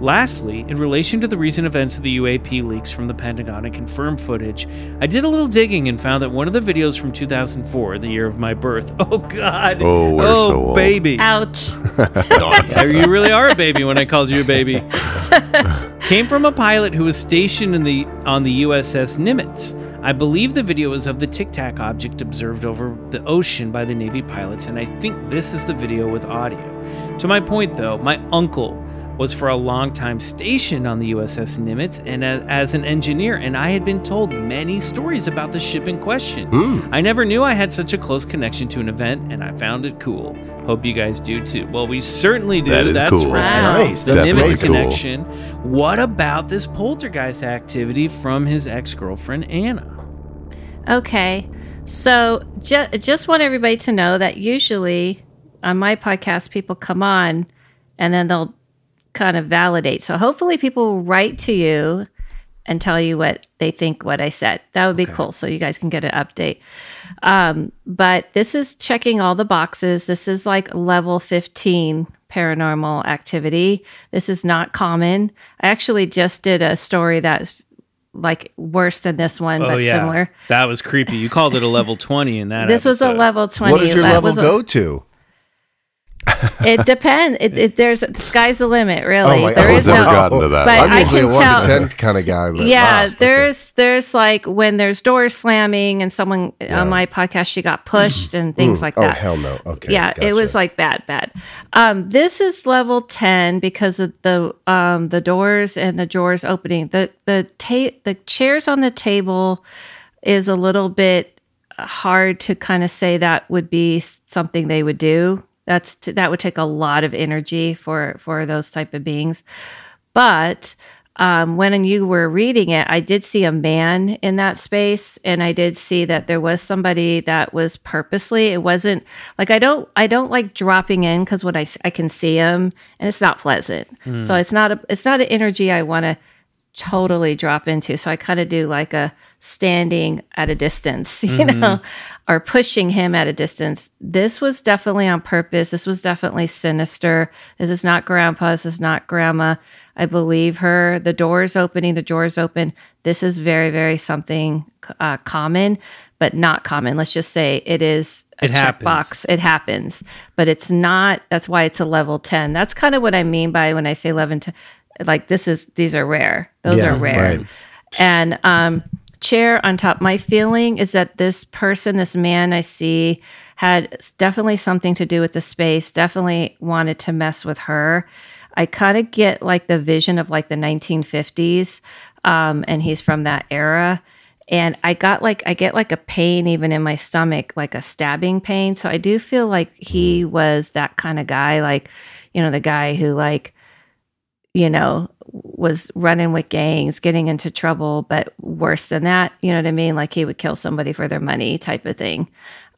S3: Lastly, in relation to the recent events of the UAP leaks from the Pentagon and confirmed footage, I did a little digging and found that one of the videos from 2004, the year of my birth, oh God,
S5: Oh, we're
S3: oh
S5: so old.
S3: baby,
S6: Ouch.
S3: Yeah, you really are a baby when I called you a baby. Came from a pilot who was stationed in the on the USS Nimitz. I believe the video is of the Tic Tac object observed over the ocean by the Navy pilots, and I think this is the video with audio. To my point, though, my uncle was for a long time stationed on the USS Nimitz and a, as an engineer, and I had been told many stories about the ship in question. Hmm. I never knew I had such a close connection to an event, and I found it cool. Hope you guys do too. Well, we certainly do.
S5: That is
S3: That's
S5: cool.
S3: right.
S6: Wow.
S4: Nice.
S3: The
S4: That's
S3: Nimitz
S5: cool.
S3: connection. What about this poltergeist activity from his ex girlfriend Anna?
S6: Okay. So ju- just want everybody to know that usually on my podcast, people come on and then they'll kind of validate. So hopefully people will write to you and tell you what they think what I said. That would be cool. So you guys can get an update. Um, but this is checking all the boxes. This is like level 15 paranormal activity. This is not common. I actually just did a story that's like worse than this one, but similar.
S3: That was creepy. You called it a level 20 in that
S6: This was a level 20.
S4: What does your
S6: That
S4: level
S6: a-
S4: go to?
S6: It depends. It, it, there's sky's the limit, really.
S4: Oh my-
S6: there
S4: oh,
S6: is
S5: I've
S6: no.
S5: gotten to that.
S6: But
S4: I'm
S6: I
S4: usually
S6: can
S4: a one
S6: tell-
S4: to ten kind of guy. But
S6: Yeah,
S4: wow, okay.
S6: there's there's like when there's doors slamming and someone on my podcast she got pushed and things like
S4: Oh
S6: that.
S4: hell no. Okay.
S6: yeah, it was like bad, bad. Um, this is level ten because of the um the doors and the drawers opening. The the ta- the chairs on the table is a little bit hard to kind of say that would be something they would do. That's t- that would take a lot of energy for for those type of beings. But um, when you were reading it, I did see a man in that space, and I did see that there was somebody that was purposely. It wasn't like I don't I don't like dropping in because when I I can see him, and it's not pleasant. So it's not a it's not an energy I want to totally drop into. So I kind of do like a standing at a distance, you know, or pushing him at a distance. This was definitely on purpose. This was definitely sinister. This is not grandpa. This is not grandma. I believe her. The door is opening, the door is open. This is very, very something uh, common, but not common. Let's just say it is a
S3: It happens.
S6: checkbox. It happens, but it's not. That's why it's a level 10. That's kind of what I mean by when I say 11 to like this is, these are rare. Those
S4: Yeah,
S6: are rare.
S4: right.
S6: And um, chair on top. My feeling is that this person, this man I see, had definitely something to do with the space. Definitely wanted to mess with her. I kind of get like the vision of like the 1950s, um, and he's from that era. And I got like I get like a pain even in my stomach, like a stabbing pain. So I do feel like he was that kind of guy, like you know, the guy who like you know, was running with gangs, getting into trouble, but worse than that, you know what I mean? Like he would kill somebody for their money type of thing.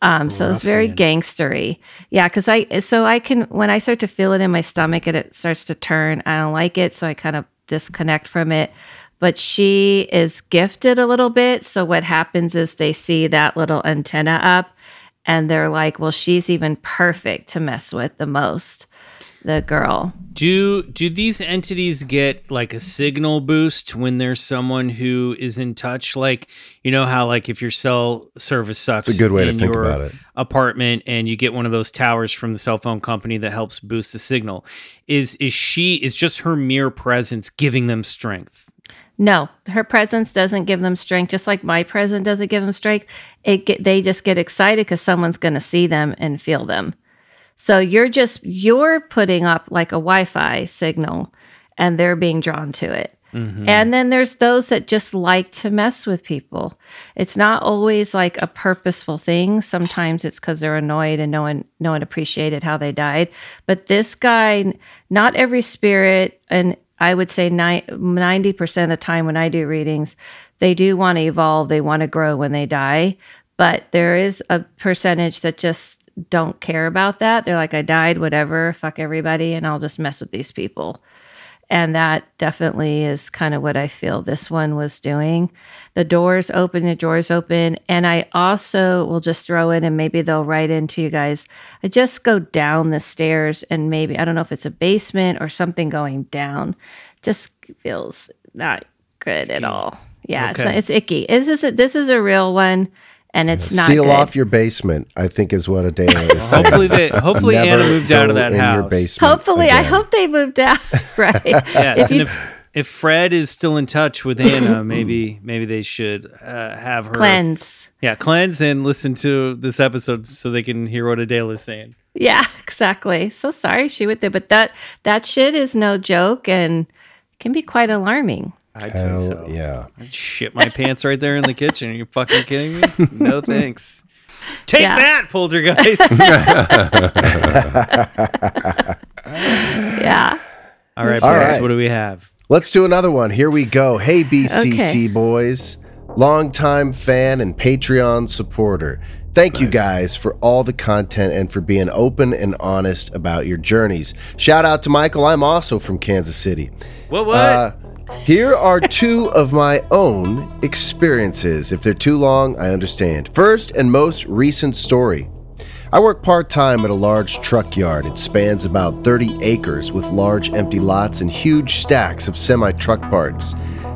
S6: Um, so it's very gangstery. Yeah, because I so I can when I start to feel it in my stomach and it starts to turn, I don't like it. So I kind of disconnect from it. But she is gifted a little bit. So what happens is they see that little antenna up and they're like, well, she's even perfect to mess with the most, the girl.
S3: Do do these entities get like a signal boost when there's someone who is in touch? Like you know how like if your cell service sucks,
S4: It's a good way to
S3: in
S4: think
S3: your
S4: about it.
S3: Apartment, and you get one of those towers from the cell phone company that helps boost the signal. Is is she is just her mere presence giving them strength?
S6: No, her presence doesn't give them strength. Just like my presence doesn't give them strength, it get, they just get excited because someone's going to see them and feel them. So you're just you're putting up like a Wi-Fi signal, and they're being drawn to it. Mm-hmm. And then there's those that just like to mess with people. It's not always like a purposeful thing. Sometimes it's because they're annoyed and no one no one appreciated how they died. But this guy, not every spirit, and I would say ninety percent of the time when I do readings, they do want to evolve. They want to grow when they die. But there is a percentage that just don't care about that. They're like, I died, whatever, fuck everybody, and I'll just mess with these people. And that definitely is kind of what I feel this one was doing. The doors open, the doors open. And I also will just throw in, and maybe they'll write into you guys. I just go down the stairs, and maybe, I don't know if it's a basement or something going down. Just feels not good at all. Yeah, it's, not, it's icky. This is, a, this is a real one, and it's not
S4: Seal
S6: good.
S4: off your basement. I think is what Adela is saying.
S3: Hopefully, they, hopefully
S4: Never
S3: Anna moved out of that
S4: in
S3: house.
S4: Your basement
S6: Hopefully, I hope they moved out. right.
S3: Yes,
S6: If
S3: and if if Fred is still in touch with Anna, maybe maybe they should uh, have her
S6: Cleanse.
S3: Yeah, cleanse and listen to this episode so they can hear what Adela is saying.
S6: Yeah, exactly. So sorry she went there, but that that shit is no joke and can be quite alarming.
S3: I'd
S4: Hell
S3: say so.
S4: yeah.
S3: I'd shit my pants right there in the kitchen. Are you fucking kidding me? No thanks. Take
S6: Yeah.
S3: that, poltergeist.
S6: Yeah.
S3: All right,
S4: All
S3: Bryce,
S4: right.
S3: what do we have?
S4: Let's do another one. Here we go. Hey, BCC
S6: Okay.
S4: boys, longtime fan and Patreon supporter. Thank you guys for all the content and for being open and honest about your journeys. Shout out to Michael. I'm also from Kansas City.
S3: What? What?
S4: Uh, here are two of my own experiences. If they're too long, I understand. First and most recent story. I work part time at a large truck yard. It spans about 30 acres with large empty lots and huge stacks of semi truck parts.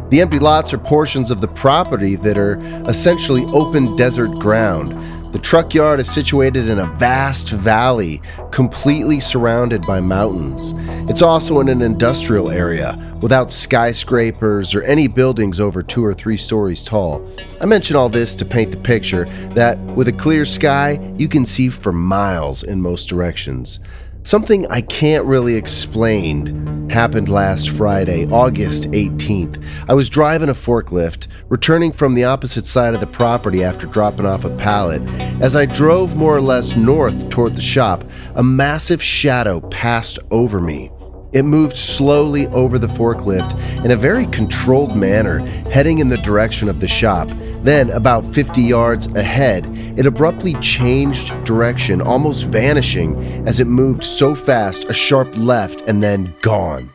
S4: The empty lots are portions of the property that are essentially open desert ground. The truck yard is situated in a vast valley, completely surrounded by mountains. It's also in an industrial area, without skyscrapers or any buildings over two or three stories tall. I mention all this to paint the picture that with a clear sky, you can see for miles in most directions. Something I can't really explain happened last Friday, August 18th. I was driving a forklift, returning from the opposite side of the property after dropping off a pallet. As I drove more or less north toward the shop, a massive shadow passed over me. It moved slowly over the forklift in a very controlled manner, heading in the direction of the shop. Then, about 50 yards ahead, it abruptly changed direction, almost vanishing as it moved so fast, a sharp left, and then gone.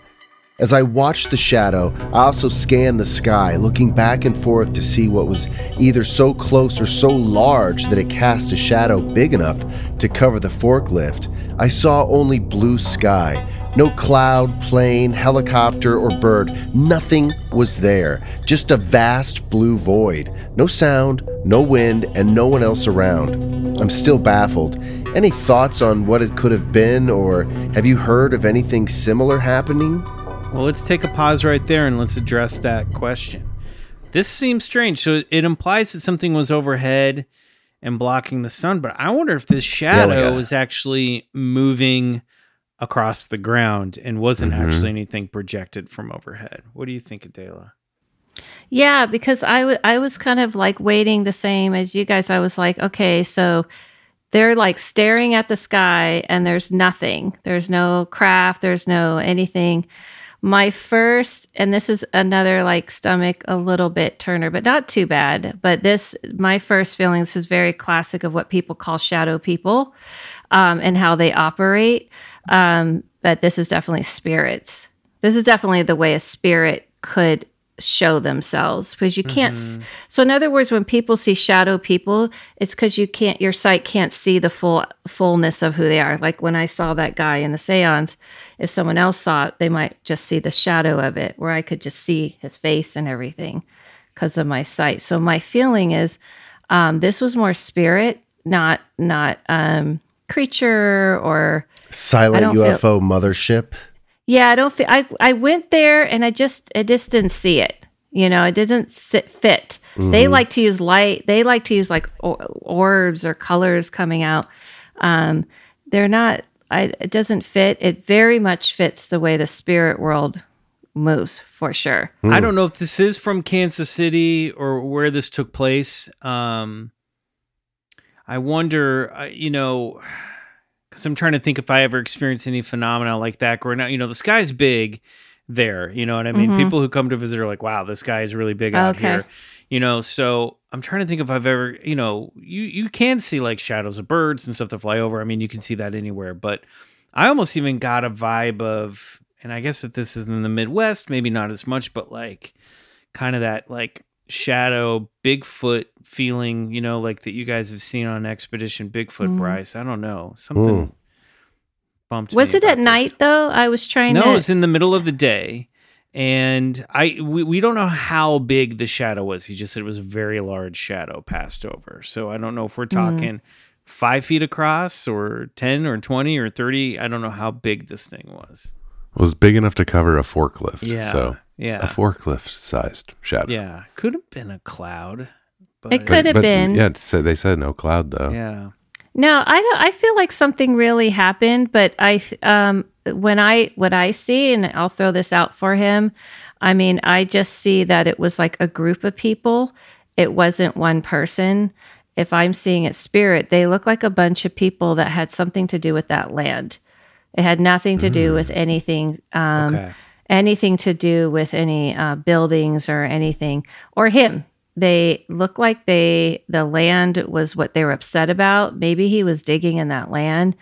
S4: As I watched the shadow, I also scanned the sky, looking back and forth to see what was either so close or so large that it cast a shadow big enough to cover the forklift. I saw only blue sky. No cloud, plane, helicopter, or bird. Nothing was there. Just a vast blue void. No sound, no wind, and no one else around. I'm still baffled. Any thoughts on what it could have been, or have you heard of anything similar happening?
S3: Well, let's take a pause right there and let's address that question. This seems strange. So it implies that something was overhead and blocking the sun, but I wonder if this shadow
S4: a-
S3: was actually moving across the ground and wasn't actually anything projected from overhead. What do you think, Adela?
S6: Yeah, because I wa- I was kind of like waiting the same as you guys. I was like, okay, so they're like staring at the sky and there's nothing. There's no craft, there's no anything. My first, and this is another like stomach a little bit turner, but not too bad. But this, my first feeling, this is very classic of what people call shadow people um, and how they operate. Um, but this is definitely spirits. This is definitely the way a spirit could show themselves because you can't s so in other words when people see shadow people it's because you can't your sight can't see the full fullness of who they are. Like when i saw that guy in the seance if someone else saw it they might just see the shadow of it where i could just see his face and everything because of my sight. So my feeling is um, this was more spirit not not um, creature or
S4: Silent
S6: I don't
S4: UFO mothership.
S6: yeah, I don't feel. I I went there and I just I just didn't see it. You know, it didn't sit fit. They like to use light. They like to use like orbs or colors coming out. Um, they're not. I, it doesn't fit. It very much fits the way the spirit world moves for sure.
S3: I don't know if this is from Kansas City or where this took place. Um, I wonder, uh, you know, because I'm trying to think if I ever experienced any phenomena like that growing up. You know, the sky's big there. You know what I mean? Mm-hmm. People who come to visit are like, wow, this sky is really big oh, out
S6: Okay.
S3: here. You know, so I'm trying to think if I've ever, you know, you you can see like shadows of birds and stuff that fly over. I mean, you can see that anywhere, but I almost even got a vibe of, and I guess if this is in the Midwest, maybe not as much, but like kind of that like shadow Bigfoot feeling, you know, like that you guys have seen on Expedition Bigfoot,
S6: Mm.
S3: Bryce. I don't know. Something bumped
S6: Was
S3: me
S6: it at
S3: this.
S6: night though? I was trying to
S3: No,
S6: to.
S3: it was in the middle of the day. And I we, we don't know how big the shadow was. He just said it was a very large shadow passed over. So I don't know if we're talking five feet across or ten or twenty or thirty. I don't know how big this thing was.
S5: It was big enough to cover a forklift.
S3: Yeah.
S5: So
S3: Yeah.
S5: a forklift-sized shadow.
S3: Yeah. Could have been a cloud. But
S6: It could have been.
S5: Yeah, so they said no cloud though.
S3: Yeah.
S6: No, I don't. I feel like something really happened, but I um when I what I see, and I'll throw this out for him. I mean, I just see that it was like a group of people. It wasn't one person. If I'm seeing it spirit, they look like a bunch of people that had something to do with that land. It had nothing to do with anything. Um,
S3: Okay.
S6: Anything to do with any uh, buildings or anything or him. They look like they the land was what they were upset about. Maybe he was digging in that land.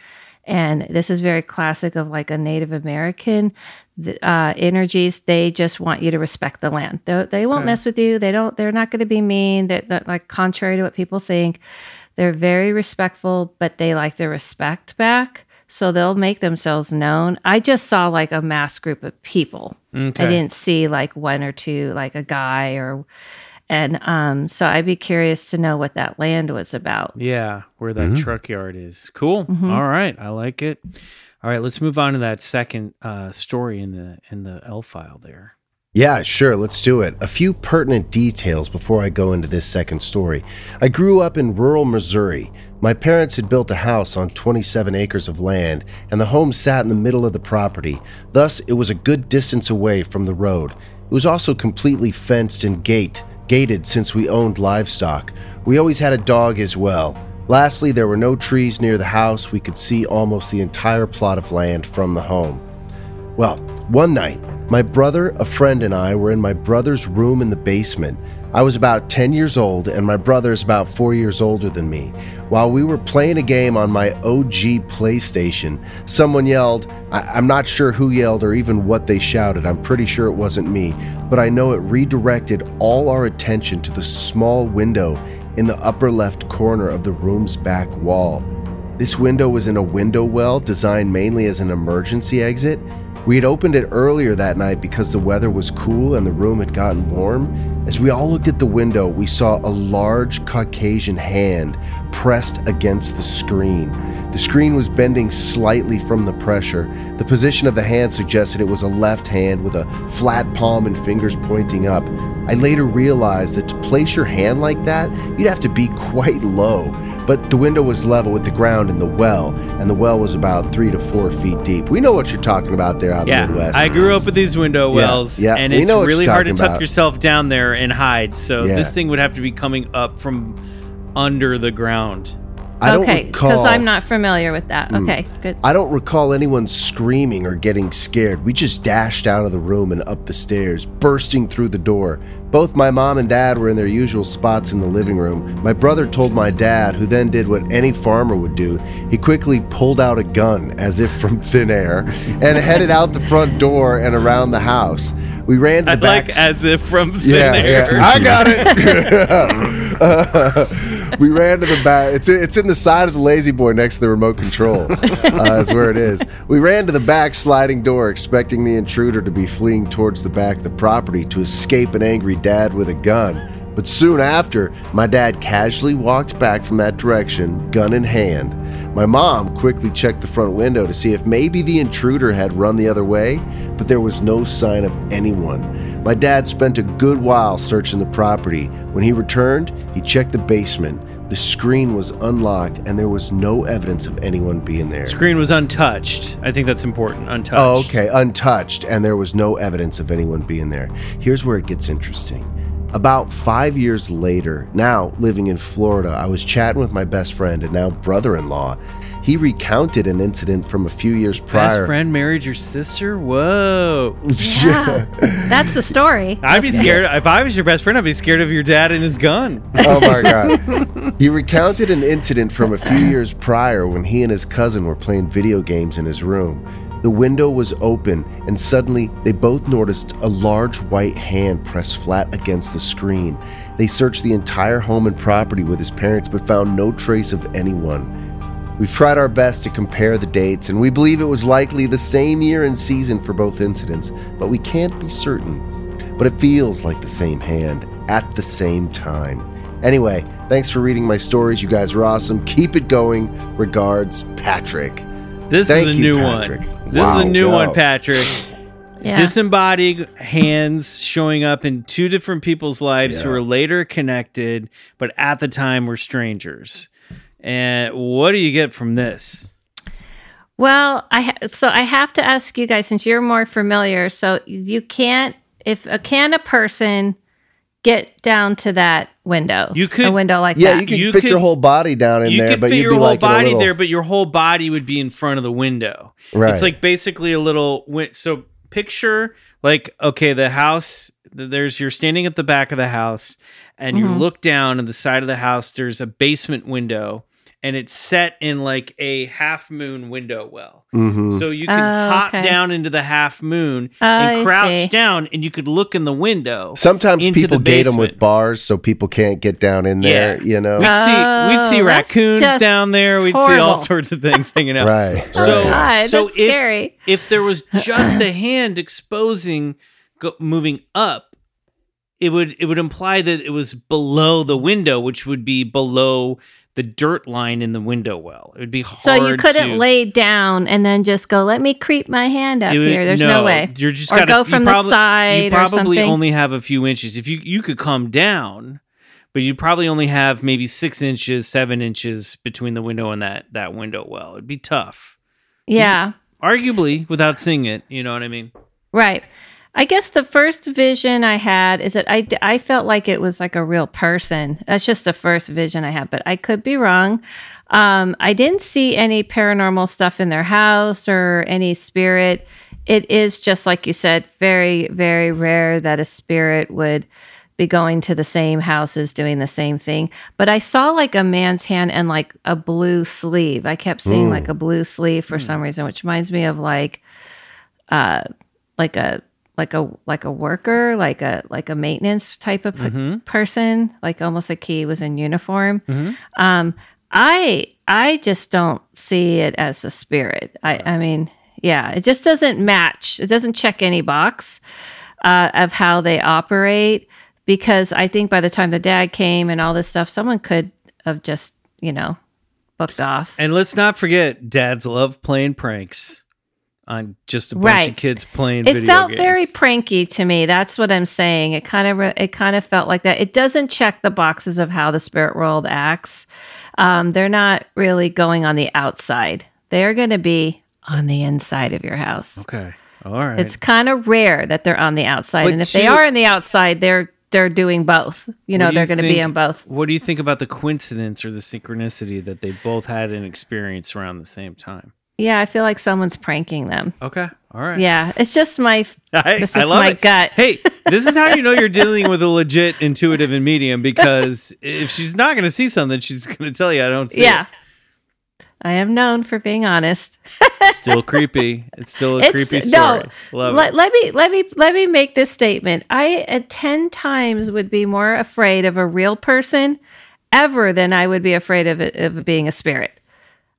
S6: And this is very classic of like a native american the, uh, energies. They just want you to respect the land. They, they won't mess with you. They don't they're not going to be mean. That that like contrary to what people think. They're very respectful but they like the respect back so they'll make themselves known i just saw like a mass group of people
S3: Okay.
S6: i didn't see like one or two like a guy or and um so i'd be curious to know what that land was about
S3: Yeah, where that truck yard is. Cool. All right, I like it. All right, let's move on to that second uh, story in the in the L file there.
S4: Yeah, sure, let's do it. A few pertinent details before I go into this second story. I grew up in rural Missouri. My parents had built a house on 27 acres of land, and the home sat in the middle of the property. Thus, it was a good distance away from the road. It was also completely fenced and gate, gated since we owned livestock. We always had a dog as well. Lastly, there were no trees near the house. We could see almost the entire plot of land from the home. Well, one night, my brother, a friend, and I were in my brother's room in the basement. I was about 10 years old, and my brother is about four years older than me. While we were playing a game on my OG PlayStation, someone yelled. I- I'm not sure who yelled or even what they shouted. I'm pretty sure it wasn't me, but I know it redirected all our attention to the small window in the upper left corner of the room's back wall. This window was in a window well designed mainly as an emergency exit. We had opened it earlier that night because the weather was cool and the room had gotten warm. As we all looked at the window, we saw a large Caucasian hand pressed against the screen. The screen was bending slightly from the pressure. The position of the hand suggested it was a left hand with a flat palm and fingers pointing up. I later realized that to place your hand like that, you'd have to be quite low. But the window was level with the ground in the well, and the well was about three to four feet deep. We know what you're talking about there out in the Midwest.
S3: I grew up with these window wells,
S4: yeah,
S3: and
S4: we
S3: it's really hard to tuck
S4: about.
S3: yourself down there and hide. So
S4: Yeah.
S3: this thing would have to be coming up from under the ground.
S4: I don't
S6: okay
S4: recall. Mm.
S6: i'm not familiar with that okay good
S4: I don't recall anyone screaming or getting scared. We just dashed out of the room and up the stairs, bursting through the door. Both my mom and dad were in their usual spots in the living room. My brother told my dad, who then did what any farmer would do. He quickly pulled out a gun, as if from thin air, and headed out the front door and around the house. We ran to the
S3: I
S4: back.
S3: like as if from thin
S4: yeah,
S3: air.
S4: yeah, I got it. we ran to the back. It's it's in the side of the lazy boy next to the remote control. Uh, is where it is. We ran to the back sliding door, expecting the intruder to be fleeing towards the back of the property to escape an angry dad with a gun. But soon after, my dad casually walked back from that direction, gun in hand. My mom quickly checked the front window to see if maybe the intruder had run the other way, but there was no sign of anyone. My dad spent a good while searching the property. When he returned, he checked the basement. The screen was unlocked and there was no evidence of anyone being there.
S3: Screen was untouched. I think that's important. Untouched.
S4: Oh, okay, untouched, and there was no evidence of anyone being there. Here's where it gets interesting. About five years later, now living in Florida, I was chatting with my best friend and now brother in law. He recounted an incident from a few years prior.
S3: Best friend married your sister? Whoa.
S6: yeah that's the story
S3: I'd be scared. If I was your best friend, I'd be scared of your dad and his gun.
S4: oh my god. He recounted an incident from a few years prior when he and his cousin were playing video games in his room. The window was open, and suddenly they both noticed a large white hand pressed flat against the screen. They searched the entire home and property with his parents but found no trace of anyone. We've tried our best to compare the dates, and we believe it was likely the same year and season for both incidents, but we can't be certain. But it feels like the same hand at the same time. Anyway, thanks for reading my stories. You guys are awesome. Keep it going. Regards, Patrick.
S3: This
S4: Thank
S3: is a
S4: you,
S3: new
S4: Patrick.
S3: one. This
S4: Wow,
S3: is a new
S4: Joe.
S3: one, Patrick.
S6: Yeah.
S3: disembodied hands showing up in two different people's lives who
S4: Yeah.
S3: are later connected, but at the time were strangers. And what do you get from this?
S6: Well, I ha- so I have to ask you guys since you're more familiar. So you can't if a can a person get down to that window?
S3: You could-
S6: a window like
S4: Yeah,
S6: that.
S4: you can
S3: You
S4: fit
S3: could-
S4: your whole body down in
S3: you
S4: there, You
S3: could
S4: but
S3: fit
S4: you'd
S3: your
S4: be
S3: whole
S4: like
S3: body
S4: little-
S3: there, but your whole body would be in front of the window.
S4: Right.
S3: It's like basically a little. win- So picture like okay, the house. There's you're standing at the back of the house, and
S6: Mm-hmm.
S3: you look down at the side of the house. There's a basement window, and it's set in like a half moon window well.
S4: Mhm.
S3: So you can
S6: Oh,
S3: hop
S6: okay.
S3: down into the half moon
S6: I
S3: and crouch down, and you could look in the window.
S4: Sometimes
S3: into
S4: people
S3: the
S4: gate them with bars so people can't get down in there,
S3: Yeah.
S4: you know?
S3: We'd see we'd see
S6: Oh,
S3: raccoons down there. We'd see all sorts of things hanging out.
S4: Right,
S3: So,
S4: right.
S6: God,
S3: so
S6: that's
S3: if,
S6: scary.
S3: if there was just a hand exposing, go, moving up, it would it would imply that it was below the window, which would be below the dirt line in the window well. It would be hard.
S6: So you couldn't
S3: to,
S6: lay down and then just go. Let me creep my hand up
S3: would-
S6: here. There's no, way.
S3: You're just
S6: or
S3: gotta,
S6: go
S3: you
S6: from
S3: probably-
S6: the side
S3: You probably only have a few inches. If you you could come down, but you probably only have maybe six inches, seven inches between the window and that that window well. It'd be tough.
S6: yeah.
S3: Arguably, without seeing it, you know what I mean.
S6: Right. I guess the first vision I had is that I, I felt like it was like a real person. That's just the first vision I had, but I could be wrong. Um, I didn't see any paranormal stuff in their house or any spirit. It is just like you said, very, very rare that a spirit would be going to the same houses doing the same thing. But I saw like a man's hand and like a blue sleeve. I kept seeing like a blue sleeve for some reason, which reminds me of like uh, like a like a like a worker like a like a maintenance type of p- person like almost like he was in uniform. Um i i just don't see it as a spirit. I i mean yeah it just doesn't match it doesn't check any box uh, of how they operate because i think by the time the dad came and all this stuff someone could have just you know booked off.
S3: And let's not forget, dads love playing pranks on just a bunch
S6: Right.
S3: of kids playing. Video games.
S6: It felt
S3: games.
S6: very pranky to me that's what i'm saying it kind of re- it kind of felt like that it doesn't check the boxes of how the spirit world acts um, they're not really going on the outside they're going to be on the inside of your house
S3: okay. All right.
S6: it's kind of rare that they're on the outside
S3: But
S6: and if they are on the outside they're they're doing both you know they're going to be on both
S3: What do you think about the coincidence or the synchronicity that they both had an experience around the same time?
S6: Yeah i feel like someone's pranking them
S3: Okay. All right.
S6: yeah it's just my
S3: I,
S6: this is
S3: love
S6: my
S3: it.
S6: gut
S3: Hey, this is how you know you're dealing with a legit intuitive and medium because if she's not going to see something, she's going to tell you I don't see
S6: yeah i am known for being honest.
S3: Still creepy. It's still a creepy story. Love
S6: let,
S3: it.
S6: let me let me let me make this statement. I at ten times would be more afraid of a real person ever than I would be afraid of it of being a spirit.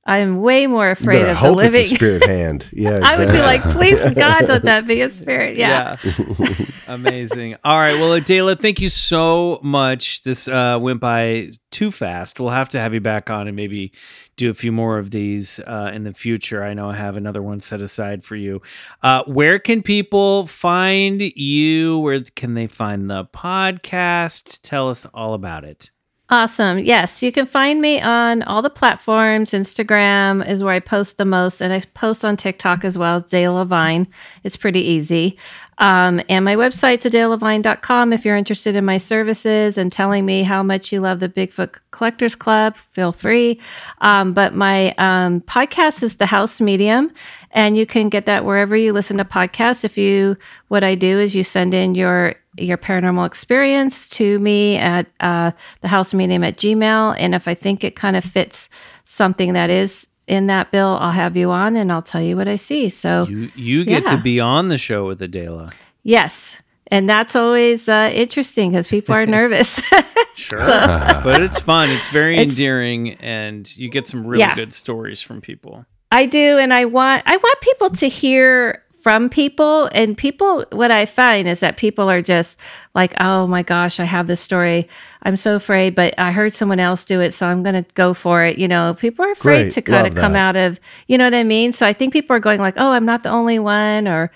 S6: I'm way more afraid
S4: better
S6: of the
S4: hope it's a
S6: living.
S4: spirit hand. Yeah,
S6: I would be like, please God, let that be a spirit. Yeah.
S3: Amazing. All right. Well, Adela, thank you so much. This uh, went by too fast. We'll have to have you back on and maybe do a few more of these uh, in the future. I know I have another one set aside for you. Uh, where can people find you? Where can they find the podcast? Tell us all about it.
S6: Awesome. Yes, you can find me on all the platforms. Instagram is where I post the most, and I post on TikTok as well. Adela Lavine. It's pretty easy. Um, and my website's adelalavine.com. If you're interested in my services and telling me how much you love the Bigfoot Collectors Club, feel free. Um, but my um, podcast is The House Medium, and you can get that wherever you listen to podcasts. If you, what I do is you send in your your paranormal experience to me at uh, the house medium at gmail and if i think it kind of fits something that is in that bill i'll have you on and i'll tell you what i see so
S3: You you get to be on the show with Adela.
S6: yes and that's always uh, interesting because people are nervous
S3: Sure. but it's fun. It's very
S6: It's-
S3: endearing and you get some really
S6: Yeah.
S3: good stories from people.
S6: I do, and I want I want people to hear from people and people what I find is that people are just like, "Oh my gosh, I have this story. I'm so afraid, but I heard someone else do it, so I'm going to go for it." You know, people are afraid
S4: Great.
S6: to kind
S4: Love
S6: of come
S4: that.
S6: out of, you know what I mean? So I think people are going like, "Oh, I'm not the only one," or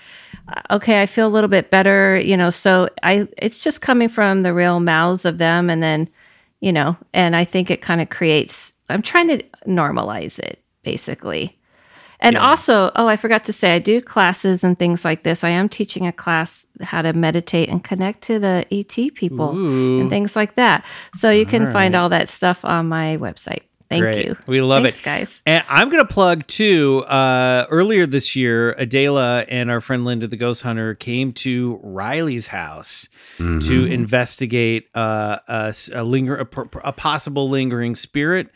S6: uh, okay, I feel a little bit better, you know. So I, it's just coming from the real mouths of them, and then, you know, and I think it kind of creates. I'm trying to normalize it, basically. And also, oh, I forgot to say, I do classes and things like this. I am teaching a class how to meditate and connect to the ET people
S3: Ooh.
S6: and things like that. So you can find all that stuff on my website. Thank
S3: Great.
S6: you.
S3: We love
S6: Thanks,
S3: it.
S6: guys.
S3: And I'm going to plug too. Uh, earlier this year, Adela and our friend Linda the Ghost Hunter came to Riley's house to investigate uh, a, s- a linger a, a possible lingering spirit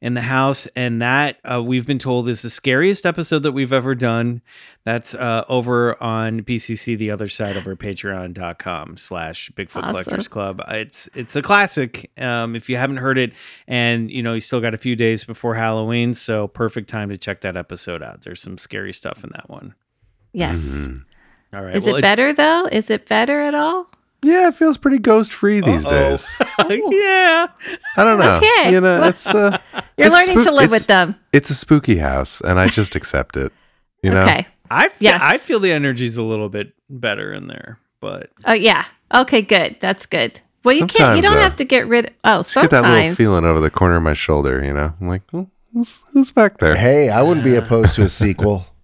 S3: in the house, and that uh, we've been told is the scariest episode that we've ever done. That's uh, over on BCC, the other side of our Patreon.com slash Bigfoot
S6: Awesome.
S3: Collectors Club. It's it's a classic. Um, if you haven't heard it, and you know you still got a few days before Halloween, so perfect time to check that episode out. There's some scary stuff in that one.
S6: Yes.
S3: All right,
S6: Is
S3: well,
S6: it better though? Is it better at all?
S5: Yeah, it feels pretty ghost free these
S3: Uh-oh.
S5: days.
S3: yeah,
S5: I don't know.
S6: Okay.
S5: You know, it's uh,
S6: You're
S5: it's
S6: learning to live
S5: it's-
S6: with them.
S5: It's a spooky house, and I just accept it. You know,
S6: Okay.
S3: I f-
S6: Yes.
S3: I feel the energy's a little bit better in there, but
S6: Oh yeah. Okay. Good. That's good. Well, you can't. You
S5: Sometimes,
S6: don't
S5: uh,
S6: have to get rid. Oh,
S5: just get that little
S6: sometimes.
S5: feeling out of the corner of my shoulder. You know, I'm like, "Oh, who's, who's back there?
S4: Hey, I wouldn't be opposed to a sequel.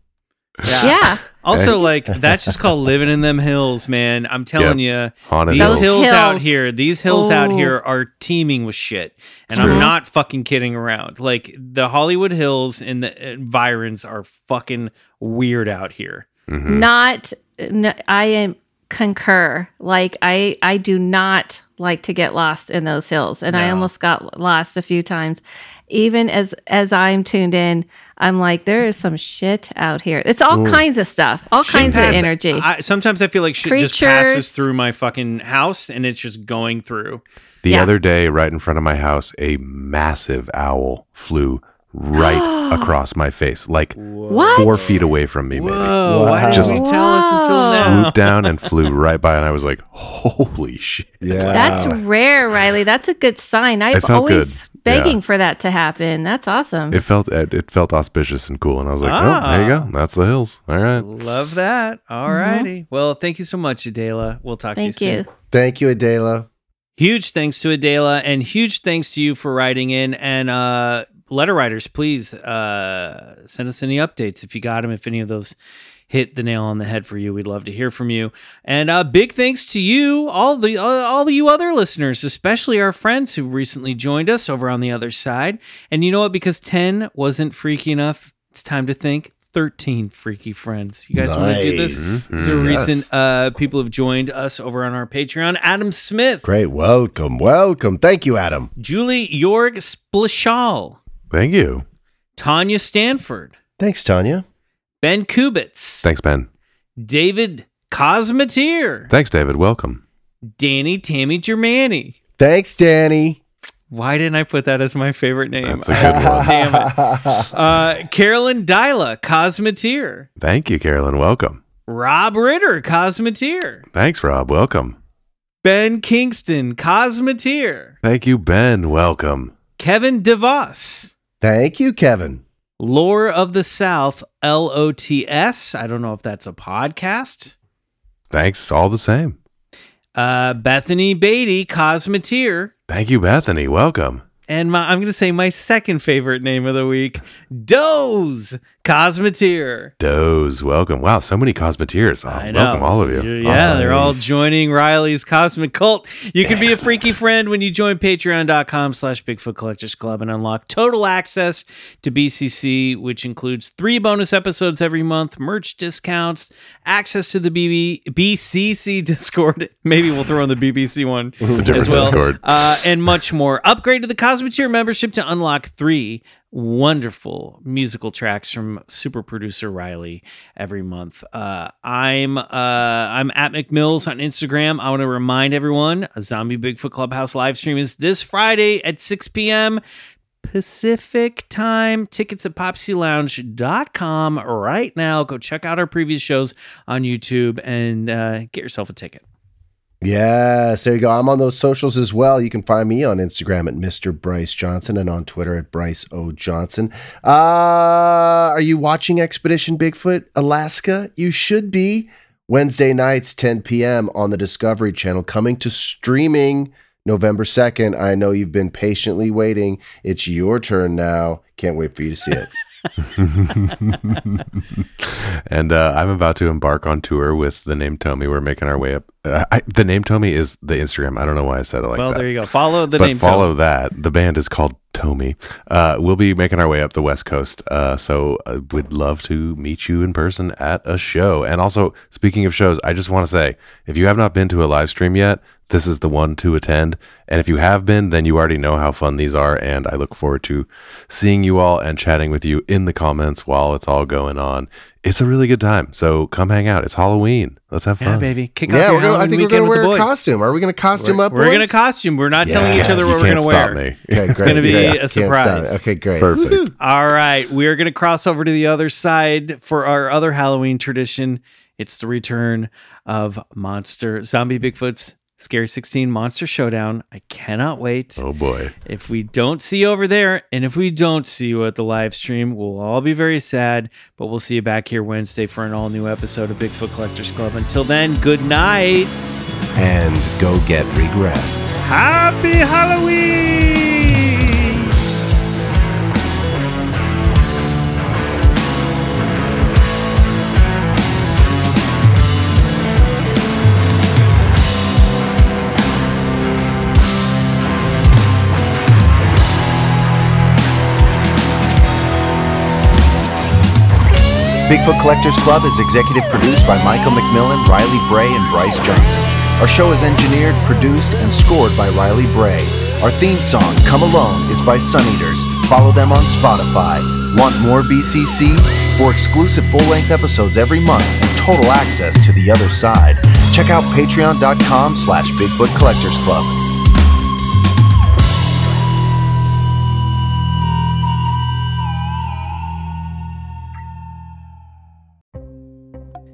S6: Yeah.
S3: also like that's just called living in them hills, man. I'm telling you,
S5: Haunted
S3: these
S5: hills.
S3: hills. out here, these hills out
S6: Oh.
S3: here are teeming with shit, and
S6: True.
S3: I'm not fucking kidding around. Like the Hollywood Hills and the environs are fucking weird out here.
S5: Mhm.
S6: Not. No, I am concur. Like I, I do not like to get lost in those hills, and I almost got lost a few times. Even as as I'm tuned in, I'm like, there is some shit out here. It's all kinds of stuff, all
S3: Shit
S6: kinds
S3: pass-
S6: of energy.
S3: I, sometimes I feel like shit just passes through my fucking house, and it's just going through.
S5: The
S6: Yeah.
S5: other day, right in front of my house, a massive owl flew right across my face, like
S6: what?
S5: four feet away from me, maybe.
S3: Whoa! Why didn't
S5: Just
S3: you tell us until now?
S5: Swooped down and flew right by, and I was like, "Holy shit!"
S4: Yeah.
S6: That's rare, Riley. That's a good sign. I've
S5: felt
S6: always
S5: good.
S6: Begging
S5: Yeah.
S6: for that to happen. That's awesome.
S5: It felt it, it felt auspicious and cool, and I was like, "Oh, there you go. That's the hills. All right."
S3: Love that. All righty. Well, thank you so much, Adela. We'll talk
S6: Thank
S3: to you,
S6: you.
S3: soon.
S4: Thank you, Adela.
S3: Huge thanks to Adela and huge thanks to you for writing in. And uh, letter writers, please uh, send us any updates if you got them, if any of those hit the nail on the head for you. We'd love to hear from you. And uh, big thanks to you, all the uh, all you other listeners, especially our friends who recently joined us over on the other side. And you know what? Because 10 wasn't freaky enough, it's time to think 13 freaky friends. You guys want to do this?
S4: Nice.
S3: These are
S5: Mhm.
S3: recent uh, people who've joined us over on our Patreon. Adam Smith.
S4: Great. Welcome. Welcome. Thank you, Adam.
S3: Julie Jorg Splishal,
S5: Thank you.
S3: Tanya Stanford,
S4: Thanks, Tanya.
S3: Ben Kubitz,
S5: Thanks, Ben.
S3: David Cosmeteer,
S5: Thanks, David. Welcome.
S3: Danny Tammy Germani.
S4: Thanks, Danny.
S3: Why didn't I put that as my favorite name?
S5: That's a good one.
S3: Damn it. Uh, Carolyn Dyla, Cosmeteer.
S5: Thank you, Carolyn. Welcome.
S3: Rob Ritter, Cosmeteer.
S5: Thanks, Rob. Welcome.
S3: Ben Kingston, Cosmeteer.
S5: Thank you, Ben. Welcome.
S3: Kevin DeVos.
S4: Thank you, Kevin.
S3: Lore of the South, L O T S. I don't know if that's a podcast.
S5: Thanks. All the same.
S3: Uh, Bethany Beatty, Cosmeteer.
S5: Thank you, Bethany. Welcome.
S3: And my, I'm going to say my second favorite name of the week, Doze, Cosmeteer.
S5: Doze. Welcome. Wow, so many cosmeteers.
S3: I know.
S5: Welcome, all of you.
S3: Yeah,
S5: Awesome.
S3: they're all joining Riley's Cosmic Cult. You can be a freaky friend when you join patreon.com slash Bigfoot Collectors Club and unlock total access to BCC, which includes three bonus episodes every month, merch discounts, access to the BB, BCC Discord. Maybe we'll throw in the BBC one
S5: It's a different
S3: as well,
S5: Discord.
S3: uh, and much more. Upgrade to the Cosmeteer membership to unlock three wonderful musical tracks from super producer Riley every month. Uh, I'm uh, I'm at McMills on Instagram. I want to remind everyone a Zombie Bigfoot Clubhouse live stream is this Friday at 6 p.m. Pacific time. Tickets at popclounge.com right now. Go check out our previous shows on YouTube and uh, get yourself a ticket.
S4: Yes, there you go. I'm on those socials as well. You can find me on Instagram at Mr. Bryce Johnson and on Twitter at Bryce O. Johnson. Uh, are you watching Expedition Bigfoot Alaska? You should be. Wednesday nights, 10 p.m. on the Discovery Channel, coming to streaming November 2nd. I know you've been patiently waiting. It's your turn now. Can't wait for you to see it.
S5: and uh, I'm about to embark on tour with the name Tommy. We're making our way up. Uh, I, the name Tommy is the Instagram. I don't know why I said it like
S3: well,
S5: that.
S3: Well, there you go. Follow the
S5: but
S3: name.
S5: follow that. The band is called Tommy. Uh, we'll be making our way up the West Coast. Uh, so uh, we'd love to meet you in person at a show. And also, speaking of shows, I just want to say if you have not been to a live stream yet, this is the one to attend. And if you have been, then you already know how fun these are. And I look forward to seeing you all and chatting with you in the comments while it's all going on. It's a really good time. So come hang out. It's Halloween. Let's have
S3: Yeah,
S5: fun.
S3: baby. Kick off
S4: yeah,
S3: your
S4: we're gonna, I think we're going to wear a
S3: boys.
S4: costume. Are we going to costume up?
S3: We're
S4: boys?
S3: gonna costume. We're not telling each
S4: Yes.
S3: other
S5: You
S3: what we're gonna wear.
S5: me.
S4: Okay,
S3: It's gonna be
S4: Yeah,
S3: a surprise.
S4: Okay, great.
S5: Perfect.
S3: All right, we're going to cross over to the other side for our other Halloween tradition. It's the return of Monster Zombie Bigfoot's Scary 16 Monster Showdown. I cannot wait.
S5: Oh boy.
S3: If we don't see you over there, and if we don't see you at the live stream, we'll all be very sad. But we'll see you back here Wednesday for an all new episode of Bigfoot Collectors Club. Until then, good night.
S4: And go get regressed.
S3: Happy Halloween!
S7: Bigfoot Collectors Club is executive produced by Michael McMillan, Riley Bray, and Bryce Johnson. Our show is engineered, produced, and scored by Riley Bray. Our theme song, Come Alone, is by Suneaters. Follow them on Spotify. Want more BCC? For exclusive full-length episodes every month and total access to the other side, check out patreon.com slash Bigfoot Collectors Club.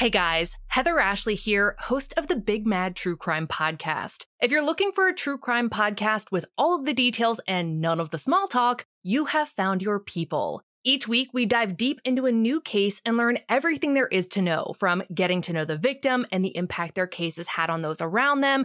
S8: Hey guys, Heather Ashley here, host of the Big Mad True Crime Podcast. If you're looking for a true crime podcast with all of the details and none of the small talk, you have found your people. Each week, we dive deep into a new case and learn everything there is to know from getting to know the victim and the impact their case has had on those around them,